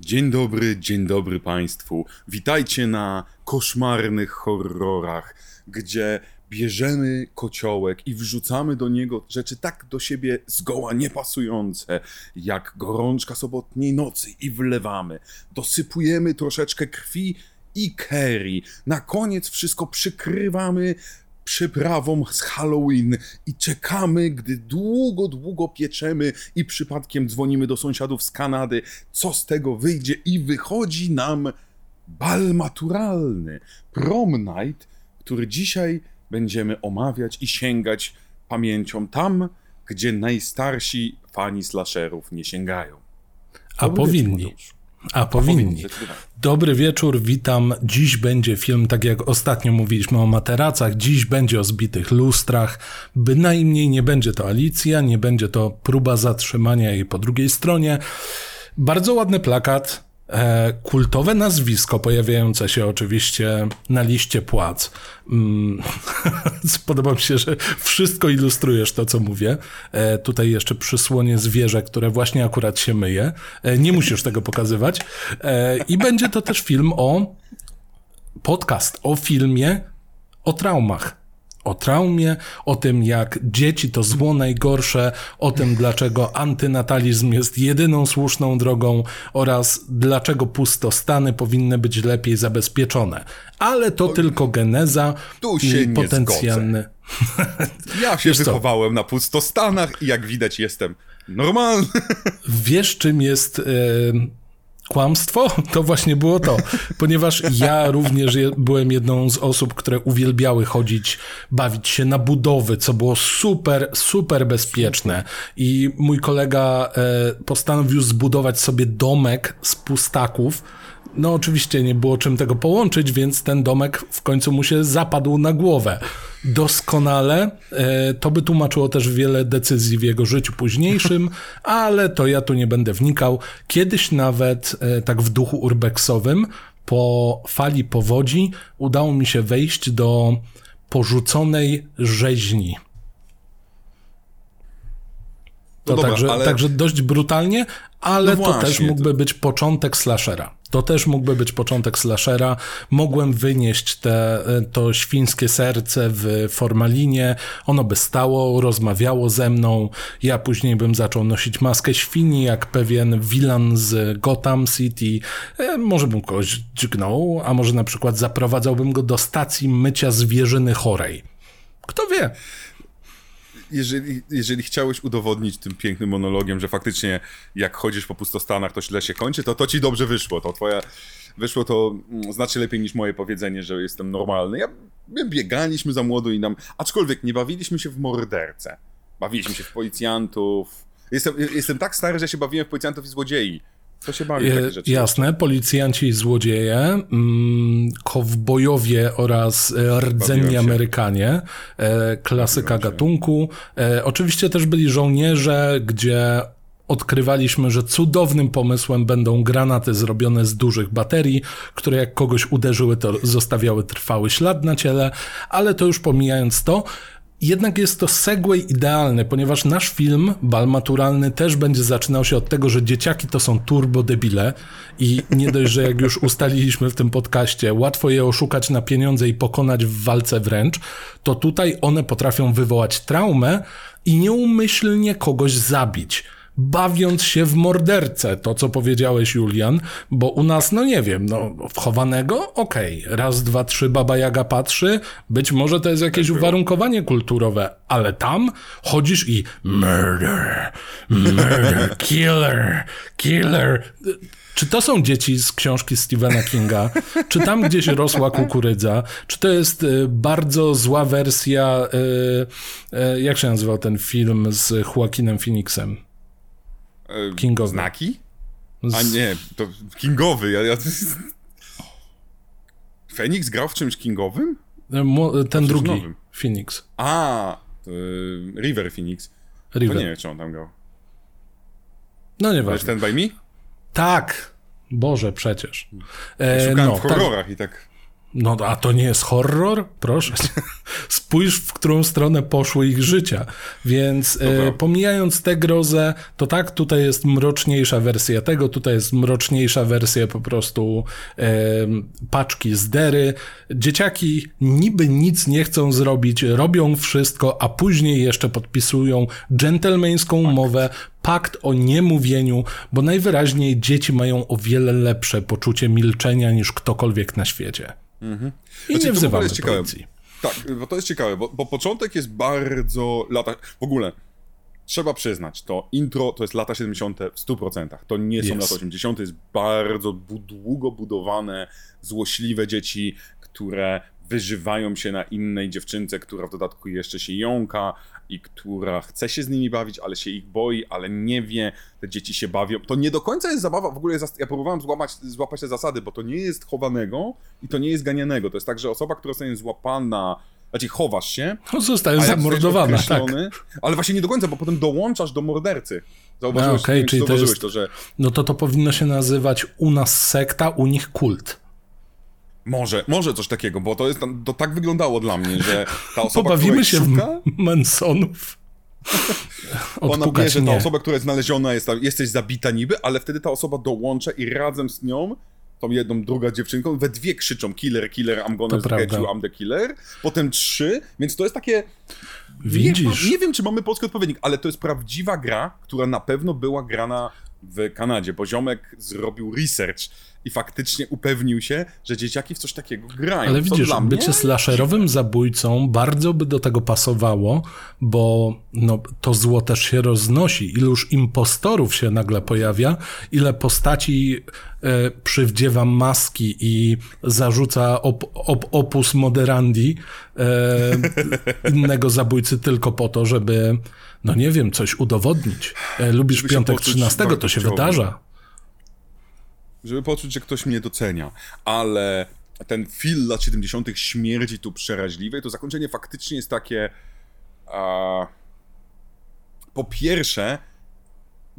Dzień dobry, dzień dobry Państwu. Witajcie na koszmarnych horrorach, gdzie bierzemy kociołek i wrzucamy do niego rzeczy tak do siebie zgoła niepasujące, jak gorączka sobotniej nocy i wlewamy. Dosypujemy troszeczkę krwi i curry. Na koniec wszystko przykrywamy przyprawą z Halloween i czekamy, gdy długo, długo pieczemy i przypadkiem dzwonimy do sąsiadów z Kanady, co z tego wyjdzie i wychodzi nam bal maturalny, prom night, który dzisiaj będziemy omawiać i sięgać pamięcią tam, gdzie najstarsi fani slasherów nie sięgają. A Dobry powinni. wieczór. A powinni. Dobry wieczór, witam. Dziś będzie film, tak jak ostatnio mówiliśmy o materacach, dziś będzie o zbitych lustrach. Bynajmniej nie będzie to Alicja, nie będzie to próba zatrzymania jej po drugiej stronie. Bardzo ładny plakat, kultowe nazwisko pojawiające się oczywiście na liście płac. Mm, Spodoba mi się, że wszystko ilustrujesz to, co mówię. E, tutaj jeszcze przysłonie zwierzę, które właśnie akurat się myje. E, nie musisz tego pokazywać. E, I będzie to też film o podcast o filmie o traumach. O traumie, o tym, jak dzieci to zło najgorsze, o tym, dlaczego antynatalizm jest jedyną słuszną drogą oraz dlaczego pustostany powinny być lepiej zabezpieczone. Ale to tylko geneza tu się i potencjalny. Ja się wychowałem na pustostanach i jak widać jestem normalny. Wiesz, czym jest e, kłamstwo? To właśnie było to. Ponieważ ja również je, byłem jedną z osób, które uwielbiały chodzić, bawić się na budowy, co było super, super bezpieczne. I mój kolega e, postanowił zbudować sobie domek z pustaków. No, oczywiście nie było czym tego połączyć, więc ten domek w końcu mu się zapadł na głowę. Doskonale. E, to by tłumaczyło też wiele decyzji w jego życiu późniejszym, ale to ja tu nie będę wnikał. Kiedyś nawet, e, tak w duchu urbexowym, po fali powodzi udało mi się wejść do porzuconej rzeźni. To No dobra, także, ale- także dość brutalnie, ale No to właśnie, też mógłby być początek slashera. To też mógłby być początek slashera. Mogłem wynieść te, to świńskie serce w formalinie. Ono by stało, rozmawiało ze mną. Ja później bym zaczął nosić maskę świni, jak pewien villain z Gotham City. E, może bym kogoś dźgnął, a może na przykład zaprowadzałbym go do stacji mycia zwierzyny chorej. Kto wie? Jeżeli, jeżeli chciałeś udowodnić tym pięknym monologiem, że faktycznie jak chodzisz po pustostanach, to źle się kończy, to to ci dobrze wyszło. To twoja wyszło to mm, znacznie lepiej niż moje powiedzenie, że jestem normalny. Ja, my biegaliśmy za młodu i nam, aczkolwiek nie bawiliśmy się w mordercę. Bawiliśmy się w policjantów. Jestem, jestem tak stary, że się bawiłem w policjantów i złodziei. To się bawi w takie E, rzeczy. Jasne, policjanci i złodzieje, mm, kowbojowie oraz e, rdzenni. Amerykanie, e, klasyka gatunku. E, oczywiście też byli żołnierze, gdzie odkrywaliśmy, że cudownym pomysłem będą granaty zrobione z dużych baterii, które jak kogoś uderzyły, to zostawiały trwały ślad na ciele, ale to już pomijając to, jednak jest to segway idealny, ponieważ nasz film, Bal Maturalny, też będzie zaczynał się od tego, że dzieciaki to są turbo debile i nie dość, że jak już ustaliliśmy w tym podcaście, łatwo je oszukać na pieniądze i pokonać w walce wręcz, to tutaj one potrafią wywołać traumę i nieumyślnie kogoś zabić bawiąc się w mordercę, to co powiedziałeś Julian, bo u nas, no nie wiem, no wchowanego, okej, raz, dwa, trzy, baba Jaga patrzy, być może to jest jakieś uwarunkowanie kulturowe, ale tam chodzisz i murder, murder, killer, killer. Czy to są dzieci z książki Stephena Kinga? Czy tam gdzieś rosła kukurydza? Czy to jest y, bardzo zła wersja, y, y, jak się nazywał ten film z Joaquinem Phoenixem? E, Kingowy. Znaki? A nie, to Kingowy. Ja, ja... Feniks grał w czymś Kingowym? Mo- Ten coś drugi, nowym. Phoenix. A, to, River Phoenix. To River. nie wiem, czy on tam grał. No To nieważne. Stand By Me? Tak! Boże, przecież. E, Szukałem no, w tak, horrorach i tak... No, a to nie jest horror? Proszę. Spójrz, w którą stronę poszły ich życia. Więc e, pomijając tę grozę, to tak, tutaj jest mroczniejsza wersja tego, tutaj jest mroczniejsza wersja po prostu e, paczki z dery. Dzieciaki niby nic nie chcą zrobić, robią wszystko, a później jeszcze podpisują dżentelmeńską tak. mowę, pakt o niemówieniu, bo najwyraźniej dzieci mają o wiele lepsze poczucie milczenia niż ktokolwiek na świecie. Mhm. I znaczy, nie wzywamy jest ciekawe. policji. Tak, bo to jest ciekawe, bo, bo początek jest bardzo lata... W ogóle, trzeba przyznać, to intro to jest lata 70. w 100%. To nie są yes. lata 80., jest bardzo długo budowane, złośliwe dzieci, które wyżywają się na innej dziewczynce, która w dodatku jeszcze się jąka i która chce się z nimi bawić, ale się ich boi, ale nie wie, te dzieci się bawią. To nie do końca jest zabawa, w ogóle ja próbowałem złapać, złapać te zasady, bo to nie jest chowanego i to nie jest ganianego. To jest tak, że osoba, która zostaje złapana znaczy chowasz się. No, zostaje zamordowana, tak. Ale właśnie nie do końca, bo potem dołączasz do mordercy. Zauważyłeś, A, okay, czyli to, jest, to, że... No to to powinno się nazywać u nas sekta, u nich kult. Może, może coś takiego, bo to, jest, to tak wyglądało dla mnie, że ta osoba, Pobawimy się szuka... w Mansonów. Ona bierze ta osoba, która jest znaleziona, jest, jesteś zabita niby, ale wtedy ta osoba dołącza i razem z nią tą jedną, druga dziewczynką, we dwie krzyczą killer, killer, I'm gonna get you, I'm the killer. Potem trzy, więc to jest takie... Widzisz? Nie, nie wiem, czy mamy polski odpowiednik, ale to jest prawdziwa gra, która na pewno była grana w Kanadzie, bo ziomek zrobił research i faktycznie upewnił się, że dzieciaki w coś takiego grają. Ale widzisz, bycie mnie... slasherowym zabójcą bardzo by do tego pasowało, bo no, to zło też się roznosi. Iluż impostorów się nagle pojawia, ile postaci przywdziewa maski i zarzuca op, op, opus moderandi e, innego zabójcy tylko po to, żeby no nie wiem, coś udowodnić. E, lubisz piątek 13, to się wydarza żeby poczuć, że ktoś mnie docenia, ale ten feel lat 70. śmierdzi tu przeraźliwej, to zakończenie faktycznie jest takie. A, po pierwsze,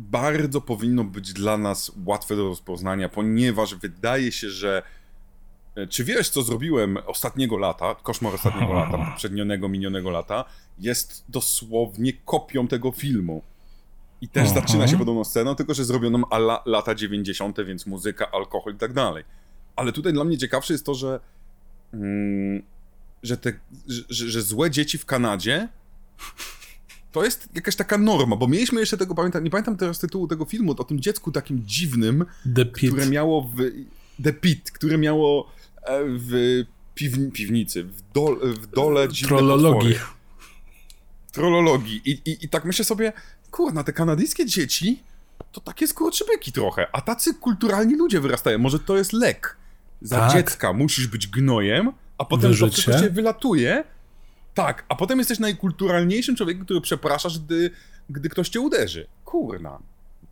bardzo powinno być dla nas łatwe do rozpoznania, ponieważ wydaje się, że. E, czy wiesz, co zrobiłem ostatniego lata, koszmar ostatniego lata, poprzednionego, minionego lata, jest dosłownie kopią tego filmu. I też Aha. zaczyna się podobną sceną, tylko że zrobioną ala lata 90., więc muzyka, alkohol i tak dalej. Ale tutaj dla mnie ciekawsze jest to, że, mm, że, te, że, że złe dzieci w Kanadzie to jest jakaś taka norma, bo mieliśmy jeszcze tego, pamiętam, nie pamiętam teraz tytułu tego filmu, o tym dziecku takim dziwnym, które miało w... The Pit, które miało e, w piwni, piwnicy, w, dol, w dole dziwne Trollologii. Trollologii. I, i, I tak myślę sobie, kurna, te kanadyjskie dzieci to takie skurczybyki trochę, a tacy kulturalni ludzie wyrastają. Może to jest lek. Za tak. dziecka musisz być gnojem, a potem Wyżyć to się wylatuje. Tak, a potem jesteś najkulturalniejszym człowiekiem, który przepraszasz, gdy, gdy ktoś cię uderzy. Kurna.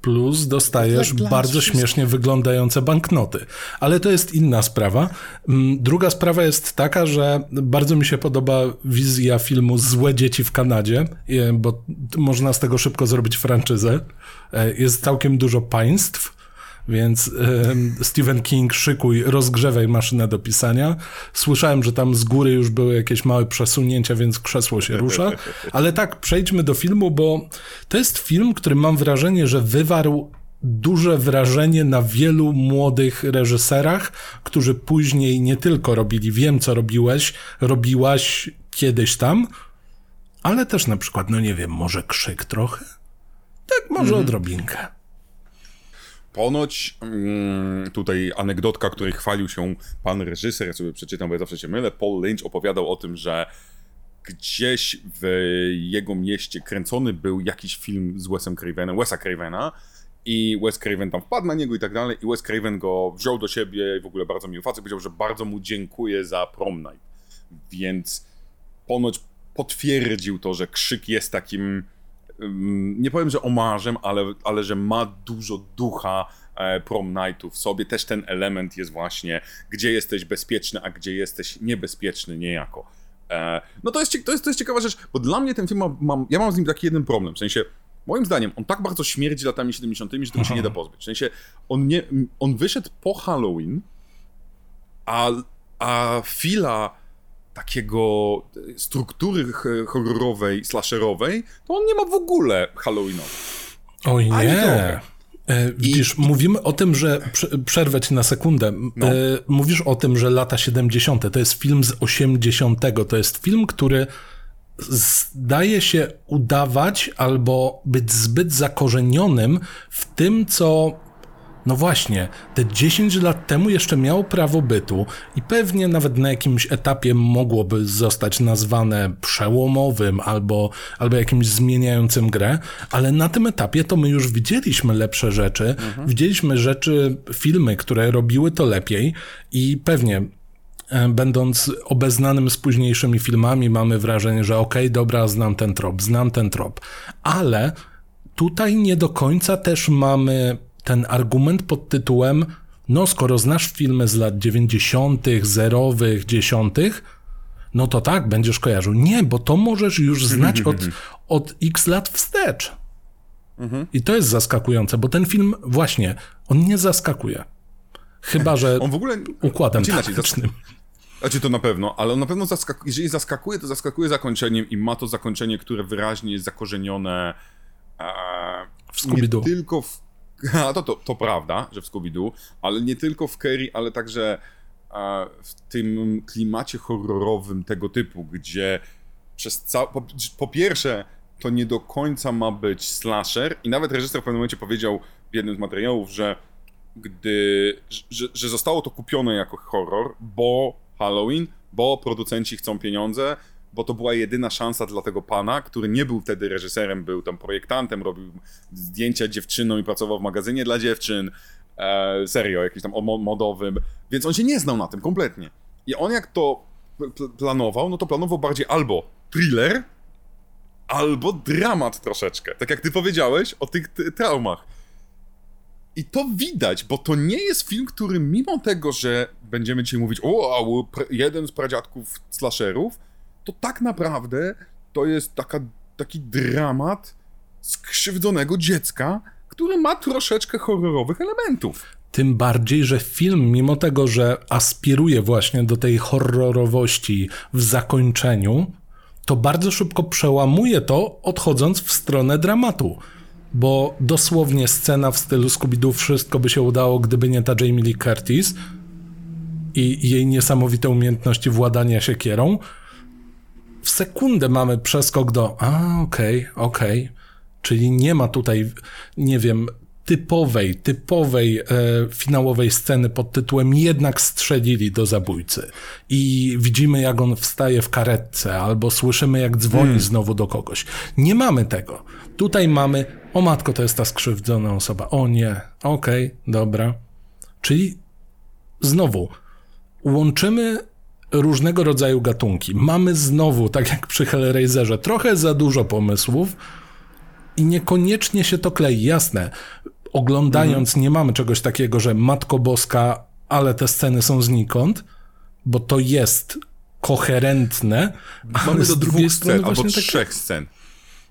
Plus dostajesz bardzo śmiesznie wyglądające banknoty. Ale to jest inna sprawa. Mm, druga sprawa jest taka, że bardzo mi się podoba wizja filmu Złe dzieci w Kanadzie, bo można z tego szybko zrobić franczyzę. E, jest całkiem dużo państw więc Stephen King, szykuj, rozgrzewaj maszynę do pisania. Słyszałem, że tam z góry już były jakieś małe przesunięcia, więc krzesło się rusza. Ale tak, przejdźmy do filmu, bo to jest film, który mam wrażenie, że wywarł duże wrażenie na wielu młodych reżyserach, którzy później nie tylko robili Wiem, co robiłeś, robiłaś kiedyś tam, ale też na przykład, no nie wiem, może krzyk trochę? Tak, może mm. odrobinkę. Ponoć mm, tutaj anegdotka, której chwalił się pan reżyser, ja sobie przeczytam, bo ja zawsze się mylę, Paul Lynch opowiadał o tym, że gdzieś w jego mieście kręcony był jakiś film z Wesem Cravenem, Wesa Cravena i Wes Craven tam wpadł na niego i tak dalej i Wes Craven go wziął do siebie i w ogóle bardzo miły facet, powiedział, że bardzo mu dziękuję za prom night. Więc ponoć potwierdził to, że krzyk jest takim nie powiem, że omarzem, ale, ale że ma dużo ducha e, prom nightu w sobie. Też ten element jest właśnie, gdzie jesteś bezpieczny, a gdzie jesteś niebezpieczny niejako. E, no to jest, to jest, to jest ciekawa rzecz, bo dla mnie ten film, ma, mam, ja mam z nim taki jeden problem, w sensie, moim zdaniem, on tak bardzo śmierdzi latami 70., że tego się nie da pozbyć. W sensie, on, nie, on wyszedł po Halloween, a a fila takiego struktury horrorowej, slasherowej, to on nie ma w ogóle Halloweenowej. Oj nie. E, widzisz, I... mówimy o tym, że. Przerwę ci na sekundę. No. E, mówisz o tym, że lata 70. to jest film z 80. To jest film, który zdaje się udawać albo być zbyt zakorzenionym w tym, co no właśnie, te 10 lat temu jeszcze miało prawo bytu i pewnie nawet na jakimś etapie mogłoby zostać nazwane przełomowym albo, albo jakimś zmieniającym grę, ale na tym etapie to my już widzieliśmy lepsze rzeczy, mhm. widzieliśmy rzeczy, filmy, które robiły to lepiej i pewnie e, będąc obeznanym z późniejszymi filmami, mamy wrażenie, że okej, okay, dobra, znam ten trop, znam ten trop, ale tutaj nie do końca też mamy ten argument pod tytułem no skoro znasz filmy z lat 90., zerowych, dziesiątych, no to tak, będziesz kojarzył. Nie, bo to możesz już znać od, od x lat wstecz. Mhm. I to jest zaskakujące, bo ten film właśnie, on nie zaskakuje. Chyba, że on w ogóle układem znaczy, taktycznym. Znaczy to na pewno, ale on na pewno zaskakuje, jeżeli zaskakuje, to zaskakuje zakończeniem i ma to zakończenie, które wyraźnie jest zakorzenione e, w nie tylko w to, to, to prawda, że w Scooby-Doo, ale nie tylko w Kerry, ale także w tym klimacie horrorowym tego typu, gdzie przez ca... po, po, pierwsze to nie do końca ma być slasher i nawet reżyser w pewnym momencie powiedział w jednym z materiałów, że gdy, że, że zostało to kupione jako horror, bo Halloween, bo producenci chcą pieniądze, bo to była jedyna szansa dla tego pana, który nie był wtedy reżyserem, był tam projektantem, robił zdjęcia dziewczyną i pracował w magazynie dla dziewczyn, e, serio, jakimś tam modowym, więc on się nie znał na tym kompletnie. I on jak to planował, no to planował bardziej albo thriller, albo dramat troszeczkę, tak jak ty powiedziałeś o tych traumach. I to widać, bo to nie jest film, który mimo tego, że będziemy dzisiaj mówić, o, jeden z pradziadków slasherów, to tak naprawdę to jest taka, taki dramat skrzywdzonego dziecka, który ma troszeczkę horrorowych elementów. Tym bardziej, że film, mimo tego, że aspiruje właśnie do tej horrorowości w zakończeniu, to bardzo szybko przełamuje to, odchodząc w stronę dramatu. Bo dosłownie scena w stylu Scooby-Doo wszystko by się udało, gdyby nie ta Jamie Lee Curtis i jej niesamowite umiejętności władania siekierą, w sekundę mamy przeskok do a, okej, okay, okej. Okay. Czyli nie ma tutaj, nie wiem, typowej, typowej e, finałowej sceny pod tytułem jednak strzelili do zabójcy. I widzimy, jak on wstaje w karetce, albo słyszymy, jak dzwoni hmm. znowu do kogoś. Nie mamy tego. Tutaj mamy, o matko, to jest ta skrzywdzona osoba. O nie, okej, okay, dobra. Czyli znowu łączymy różnego rodzaju gatunki. Mamy znowu, tak jak przy Hellraiserze, trochę za dużo pomysłów i niekoniecznie się to klei. Jasne, oglądając mhm. nie mamy czegoś takiego, że Matko Boska, ale te sceny są znikąd, bo to jest koherentne. Mamy do dwóch scen albo tak... trzech scen.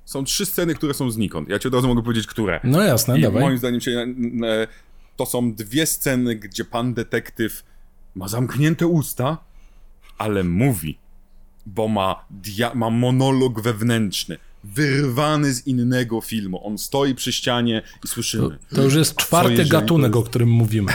Są trzy sceny, które są znikąd. Ja ci od razu mogę powiedzieć, które. No jasne, I dawaj. moim zdaniem się, to są dwie sceny, gdzie pan detektyw ma zamknięte usta, ale mówi, bo ma, dia- ma monolog wewnętrzny, wyrwany z innego filmu. On stoi przy ścianie i słyszymy. To, to już jest czwarty gatunek, o którym mówimy.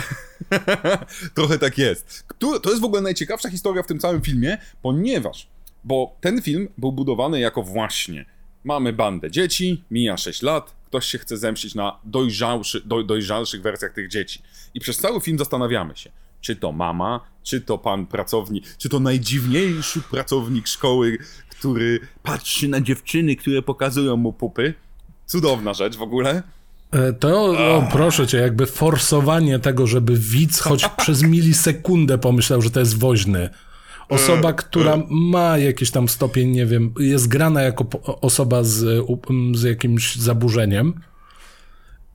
Trochę tak jest. To jest w ogóle najciekawsza historia w tym całym filmie, ponieważ, bo ten film był budowany jako właśnie mamy bandę dzieci, mija 6 lat, ktoś się chce zemścić na dojrzałszy, do, dojrzalszych wersjach tych dzieci. I przez cały film zastanawiamy się, czy to mama, czy to pan pracownik, czy to najdziwniejszy pracownik szkoły, który patrzy na dziewczyny, które pokazują mu pupy. Cudowna rzecz w ogóle. E, to, o, proszę cię, jakby forsowanie tego, żeby widz choć przez milisekundę pomyślał, że to jest woźny. Osoba, e, która e. ma jakiś tam stopień, nie wiem, jest grana jako osoba z, z jakimś zaburzeniem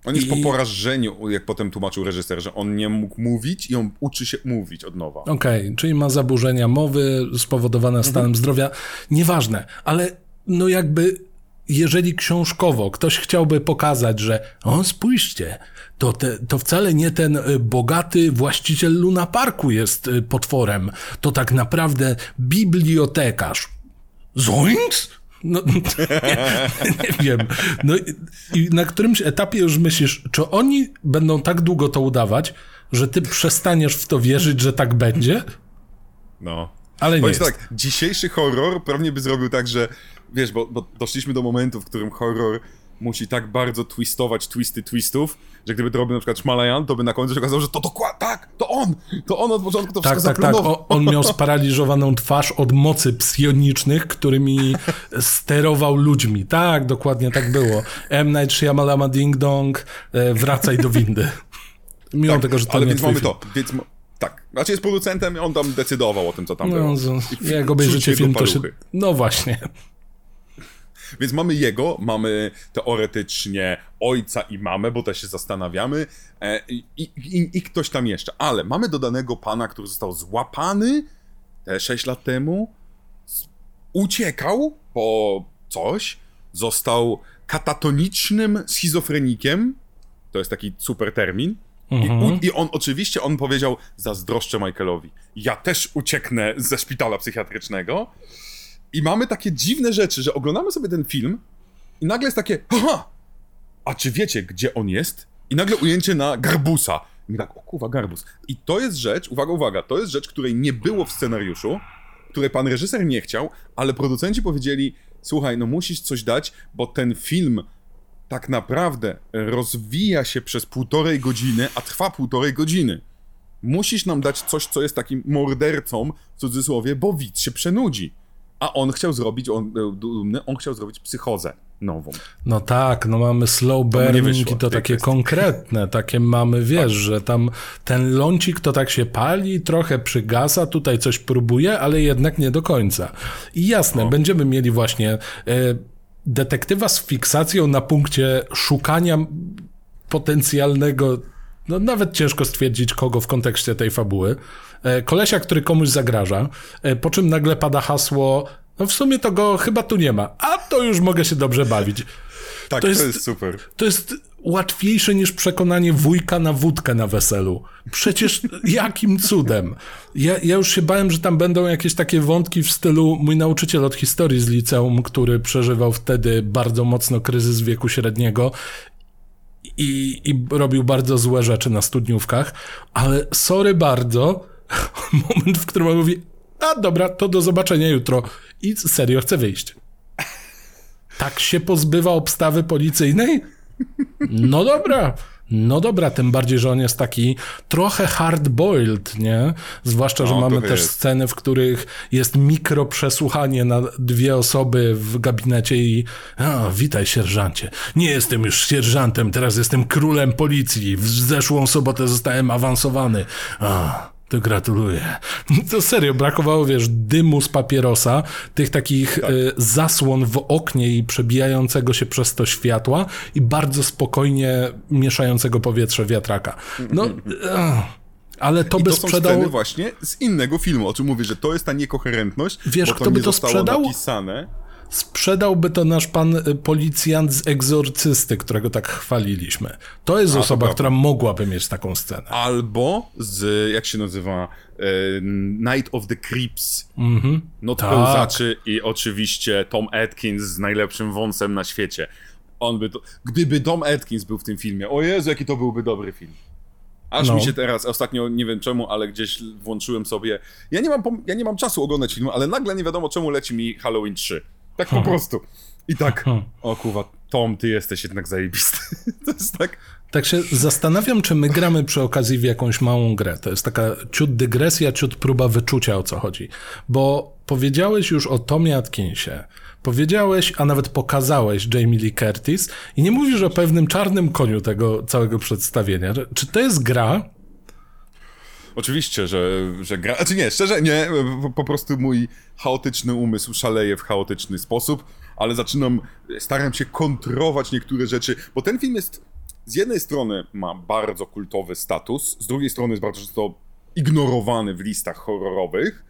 on jest I... po porażeniu, jak potem tłumaczył reżyser, że on nie mógł mówić i on uczy się mówić od nowa. Okej, okay, czyli ma zaburzenia mowy spowodowane stanem mhm. zdrowia. Nieważne, ale no jakby jeżeli książkowo ktoś chciałby pokazać, że o spójrzcie, to, te, to wcale nie ten y, bogaty właściciel Luna Parku jest y, potworem, to tak naprawdę bibliotekarz. Zoinks? No, nie, nie wiem. No i, na którymś etapie już myślisz, czy oni będą tak długo to udawać, że ty przestaniesz w to wierzyć, że tak będzie? No. Ale nie Powiedz jest. tak, dzisiejszy horror pewnie by zrobił tak, że wiesz, bo, bo doszliśmy do momentu, w którym horror musi tak bardzo twistować twisty twistów, że gdyby to robił na przykład Szmalajan, to by na końcu się okazało, że to dokładnie, tak, to on, to on od początku to Tak, wszystko tak, tak. O, on miał sparaliżowaną twarz od mocy psionicznych, którymi sterował ludźmi. Tak, dokładnie tak było. M. Night Shyamalama Ding Dong, e, wracaj do windy. Mimo tak, tego, że to ale nie więc mamy film. to, więc tak, znaczy jest producentem on tam decydował o tym, co tam No, było. I jak obejrzycie film, go to się... No właśnie. Więc mamy jego, mamy teoretycznie ojca i mamę, bo też się zastanawiamy, e, i, i, i ktoś tam jeszcze. Ale mamy dodanego pana, który został złapany te 6 lat temu, uciekał po coś, został katatonicznym schizofrenikiem, to jest taki super termin, I, u, I on oczywiście, on powiedział, zazdroszczę Michaelowi. Ja też ucieknę ze szpitala psychiatrycznego. I mamy takie dziwne rzeczy, że oglądamy sobie ten film i nagle jest takie, haha, a czy wiecie, gdzie on jest? I nagle ujęcie na Garbusa. I tak, o kurwa, Garbus. I to jest rzecz, uwaga, uwaga, to jest rzecz, której nie było w scenariuszu, której pan reżyser nie chciał, ale producenci powiedzieli, słuchaj, no musisz coś dać, bo ten film tak naprawdę rozwija się przez półtorej godziny, a trwa półtorej godziny. Musisz nam dać coś, co jest takim mordercą, w cudzysłowie, bo widz się przenudzi. A on chciał zrobić, on był dumny, on chciał zrobić psychozę nową. No tak, no mamy slow burning wyszło, i to takie kwestii. konkretne, takie mamy, wiesz, że tam ten lącik to tak się pali, trochę przygasa, tutaj coś próbuje, ale jednak nie do końca. I jasne, będziemy mieli właśnie e, detektywa z fiksacją na punkcie szukania potencjalnego, no nawet ciężko stwierdzić kogo w kontekście tej fabuły, kolesia, który komuś zagraża, e, po czym nagle pada hasło, no w sumie to go chyba tu nie ma, a to już mogę się dobrze bawić. Tak, To to jest- jest, super. To jest łatwiejsze niż przekonanie wujka na wódkę na weselu. Przecież jakim cudem? Ja, ja już się bałem, że tam będą jakieś takie wątki w stylu mój nauczyciel od historii z liceum, który przeżywał wtedy bardzo mocno kryzys wieku średniego i, i robił bardzo złe rzeczy na studniówkach, ale sorry bardzo, moment, w którym on mówi, a dobra, to do zobaczenia jutro i serio chcę wyjść. Tak się pozbywa obstawy policyjnej? No dobra. No dobra, tym bardziej, że on jest taki trochę hard-boiled, nie? Zwłaszcza, że No, mamy też jest. sceny, w których jest mikroprzesłuchanie na dwie osoby w gabinecie i a, witaj sierżancie. Nie jestem już sierżantem, teraz jestem królem policji. W zeszłą sobotę zostałem awansowany. A, to gratuluję. To serio, brakowało, wiesz, dymu z papierosa, tych takich Tak. y, zasłon w oknie i przebijającego się przez to światła i bardzo spokojnie mieszającego powietrze wiatraka. No, ach, ale to I by to są sprzedało... sceny właśnie z innego filmu, o czym mówię, że to jest ta niekoherentność, Wiesz, bo to kto by nie to zostało sprzedał? napisane. Sprzedałby to nasz pan y, policjant z egzorcysty, którego tak chwaliliśmy. To jest to osoba, prawda. która mogłaby mieć taką scenę. Albo z, jak się nazywa, e, Night of the Creeps. To Tak. pełzaczy i oczywiście Tom Atkins z najlepszym wąsem na świecie. On by to, gdyby Tom Atkins był w tym filmie, o Jezu, jaki to byłby dobry film. Aż No. mi się teraz, ostatnio nie wiem czemu, ale gdzieś włączyłem sobie. Ja nie mam, ja nie mam czasu oglądać filmu, ale nagle nie wiadomo czemu leci mi Halloween 3. Tak po prostu. I tak, o kurwa, Tom, ty jesteś jednak zajebisty. To jest tak. Tak się zastanawiam, czy my gramy przy okazji w jakąś małą grę. To jest taka ciut dygresja, ciut próba wyczucia, o co chodzi. Bo powiedziałeś już o Tomie Atkinsie, powiedziałeś, a nawet pokazałeś Jamie Lee Curtis i nie mówisz o pewnym czarnym koniu tego całego przedstawienia. Czy to jest gra? Oczywiście, że, że gra. Znaczy nie, szczerze nie, po, po prostu mój chaotyczny umysł szaleje w chaotyczny sposób, ale zaczynam, staram się kontrować niektóre rzeczy, bo ten film jest z jednej strony ma bardzo kultowy status, z drugiej strony jest bardzo często ignorowany w listach horrorowych,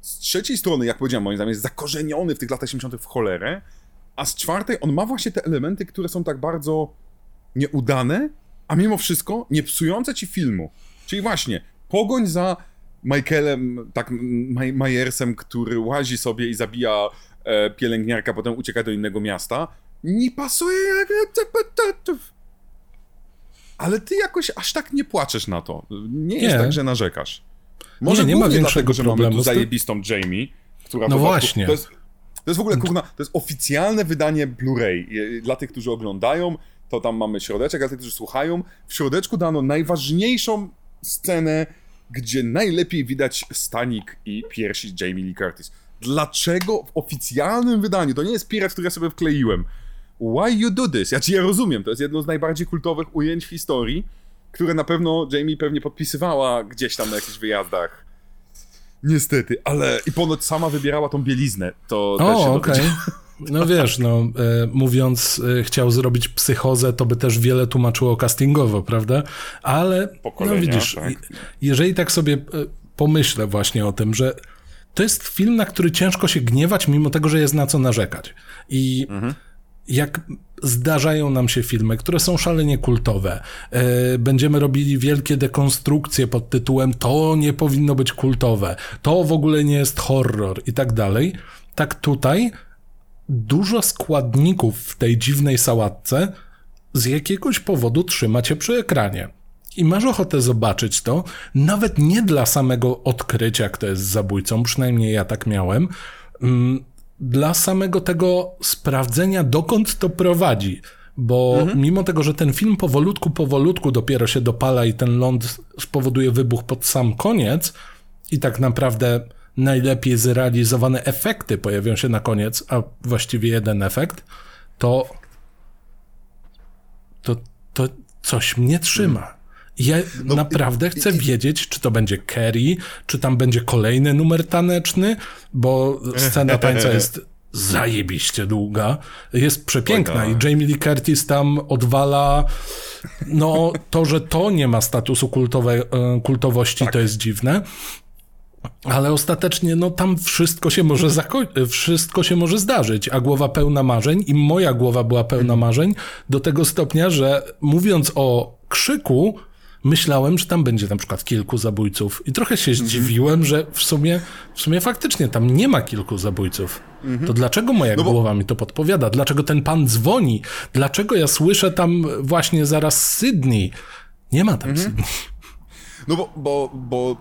z trzeciej strony, jak powiedziałem, moim zdaniem jest zakorzeniony w tych latach 80. w cholerę a z czwartej on ma właśnie te elementy, które są tak bardzo nieudane, a mimo wszystko nie psujące ci filmu. Czyli właśnie pogoń za Michaelem, tak Majersem, który łazi sobie i zabija e, pielęgniarka, potem ucieka do innego miasta, nie pasuje jak... Ale ty jakoś aż tak nie płaczesz na to. Nie, nie. jest tak, że narzekasz. Może nie, nie ma większego dlatego, że problemu. Mamy tu zajebistą Jamie, która... No właśnie. To jest, to jest w ogóle, kurna, to jest oficjalne wydanie Blu-ray. Dla tych, którzy oglądają, to tam mamy środeczek, a tych, którzy słuchają, w środeczku dano najważniejszą scenę, gdzie najlepiej widać stanik i piersi Jamie Lee Curtis. Dlaczego w oficjalnym wydaniu, to nie jest pirat, który ja sobie wkleiłem, why you do this? Ja ci ja rozumiem, to jest jedno z najbardziej kultowych ujęć w historii, które na pewno Jamie pewnie podpisywała gdzieś tam na jakichś wyjazdach. Niestety, ale i ponoć sama wybierała tą bieliznę. To o, okej. Okay. No wiesz, no, e, mówiąc, e, chciał zrobić psychozę, to by też wiele tłumaczyło castingowo, prawda? Ale, no widzisz, tak. jeżeli tak sobie e, pomyślę właśnie o tym, że to jest film, na który ciężko się gniewać, mimo tego, że jest na co narzekać. I mhm jak zdarzają nam się filmy, które są szalenie kultowe, będziemy robili wielkie dekonstrukcje pod tytułem to nie powinno być kultowe, to w ogóle nie jest horror i tak dalej, tak tutaj dużo składników w tej dziwnej sałatce z jakiegoś powodu trzyma cię przy ekranie. I masz ochotę zobaczyć to, nawet nie dla samego odkrycia, kto jest zabójcą, przynajmniej ja tak miałem, mm, dla samego tego sprawdzenia, dokąd to prowadzi. Bo mhm. mimo tego, że ten film powolutku, powolutku dopiero się dopala i ten ląd spowoduje wybuch pod sam koniec, i tak naprawdę najlepiej zrealizowane efekty pojawią się na koniec, a właściwie jeden efekt, to to, to coś mnie trzyma. Ja no, naprawdę chcę i, wiedzieć, czy to będzie Kerry, czy tam będzie kolejny numer taneczny, bo scena tańca jest zajebiście długa, jest przepiękna i Jamie Lee Curtis tam odwala no to, że to nie ma statusu kultowe, e, kultowości, tak. to jest dziwne. Ale ostatecznie, no tam wszystko się może zako- wszystko się może zdarzyć, a głowa pełna marzeń i moja głowa była pełna marzeń do tego stopnia, że mówiąc o krzyku, myślałem, że tam będzie na przykład kilku zabójców i trochę się mhm. zdziwiłem, że w sumie, w sumie faktycznie tam nie ma kilku zabójców. Mhm. To dlaczego moja no bo... głowa mi to podpowiada? Dlaczego ten pan dzwoni? Dlaczego ja słyszę tam właśnie zaraz Sydney? Nie ma tam mhm. Sydney. No bo, bo, bo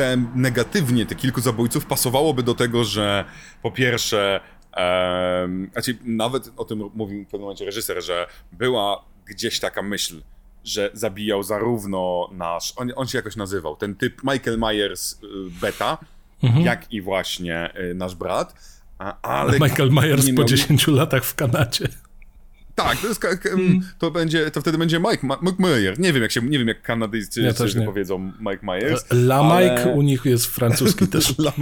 te negatywnie, te kilku zabójców pasowałoby do tego, że po pierwsze znaczy, nawet o tym mówił w pewnym momencie reżyser, że była gdzieś taka myśl, że zabijał zarówno nasz, on, on się jakoś nazywał, ten typ Michael Myers y, beta, mhm. jak i właśnie y, nasz brat. Ale Michael Myers po 10 latach w Kanadzie. Tak, to, jest, mm. to, będzie, to wtedy będzie Mike, Meyer. Nie wiem, jak się, nie wiem, jak Kanadyjczycy ja też powiedzą Mike Myers. La ale... Mike u nich jest francuski też. La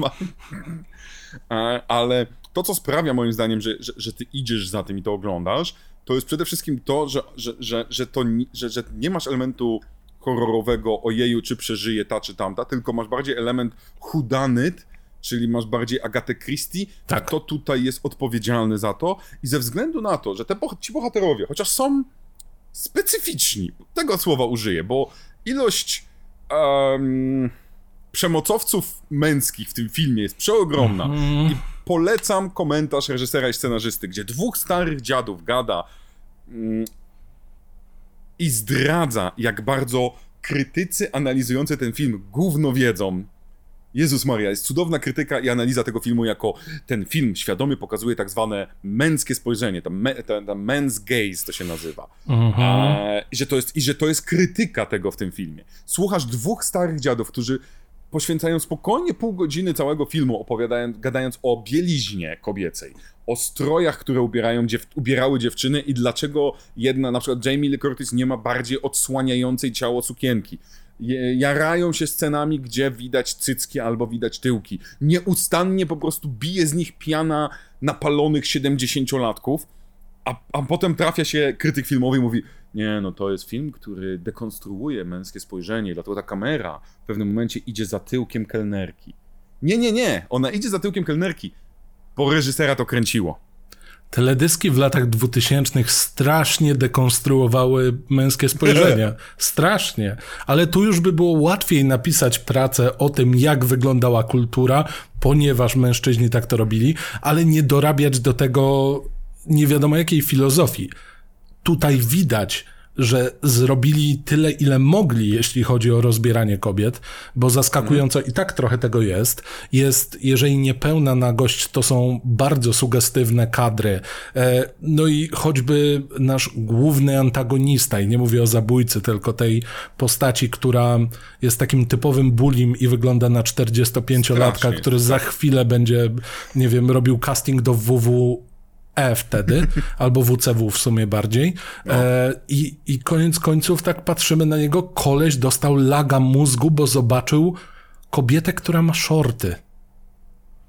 ale to, co sprawia moim zdaniem, że, że, że ty idziesz za tym i to oglądasz, to jest przede wszystkim to, że, że, że, że, to, że, że nie masz elementu horrorowego ojeju, czy przeżyje ta, czy tamta, tylko masz bardziej element hudanyt, czyli masz bardziej Agatę Christie, tak. kto tutaj jest odpowiedzialny za to i ze względu na to, że te, ci bohaterowie, chociaż są specyficzni, tego słowa użyję, bo ilość um, przemocowców męskich w tym filmie jest przeogromna mm. i polecam komentarz reżysera i scenarzysty, gdzie dwóch starych dziadów gada mm, i zdradza, jak bardzo krytycy analizujący ten film gówno wiedzą. Jezus Maria, jest cudowna krytyka i analiza tego filmu jako ten film świadomie pokazuje tak zwane męskie spojrzenie, ta, me, men's gaze to się nazywa. Mhm. E, i, że to jest, I że to jest krytyka tego w tym filmie. Słuchasz dwóch starych dziadów, którzy poświęcają spokojnie pół godziny całego filmu, opowiadając, gadając o bieliźnie kobiecej, o strojach, które ubierają dziew ubierały dziewczyny i dlaczego jedna, na przykład Jamie Lee Curtis nie ma bardziej odsłaniającej ciało sukienki. Jarają się scenami, gdzie widać cycki albo widać tyłki. Nieustannie po prostu bije z nich piana napalonych 70-latków, a, a potem trafia się krytyk filmowy i mówi nie, no to jest film, który dekonstruuje męskie spojrzenie, dlatego ta kamera w pewnym momencie idzie za tyłkiem kelnerki. Nie, nie, nie, ona idzie za tyłkiem kelnerki, bo reżysera to kręciło. Teledyski w latach 2000 strasznie dekonstruowały męskie spojrzenia. Strasznie. Ale tu już by było łatwiej napisać pracę o tym, jak wyglądała kultura, ponieważ mężczyźni tak to robili, ale nie dorabiać do tego nie wiadomo jakiej filozofii. Tutaj widać, że zrobili tyle, ile mogli, jeśli chodzi o rozbieranie kobiet, bo zaskakująco i tak trochę tego jest. Jest, jeżeli niepełna nagość, to są bardzo sugestywne kadry. E, no i choćby nasz główny antagonista, i nie mówię o zabójcy, tylko tej postaci, która jest takim typowym bulim i wygląda na 45-latka, który za chwilę będzie, nie wiem, robił casting do WW E wtedy, albo WCW w sumie bardziej. No. E, i, I koniec końców tak patrzymy na niego, koleś dostał laga mózgu, bo zobaczył kobietę, która ma shorty.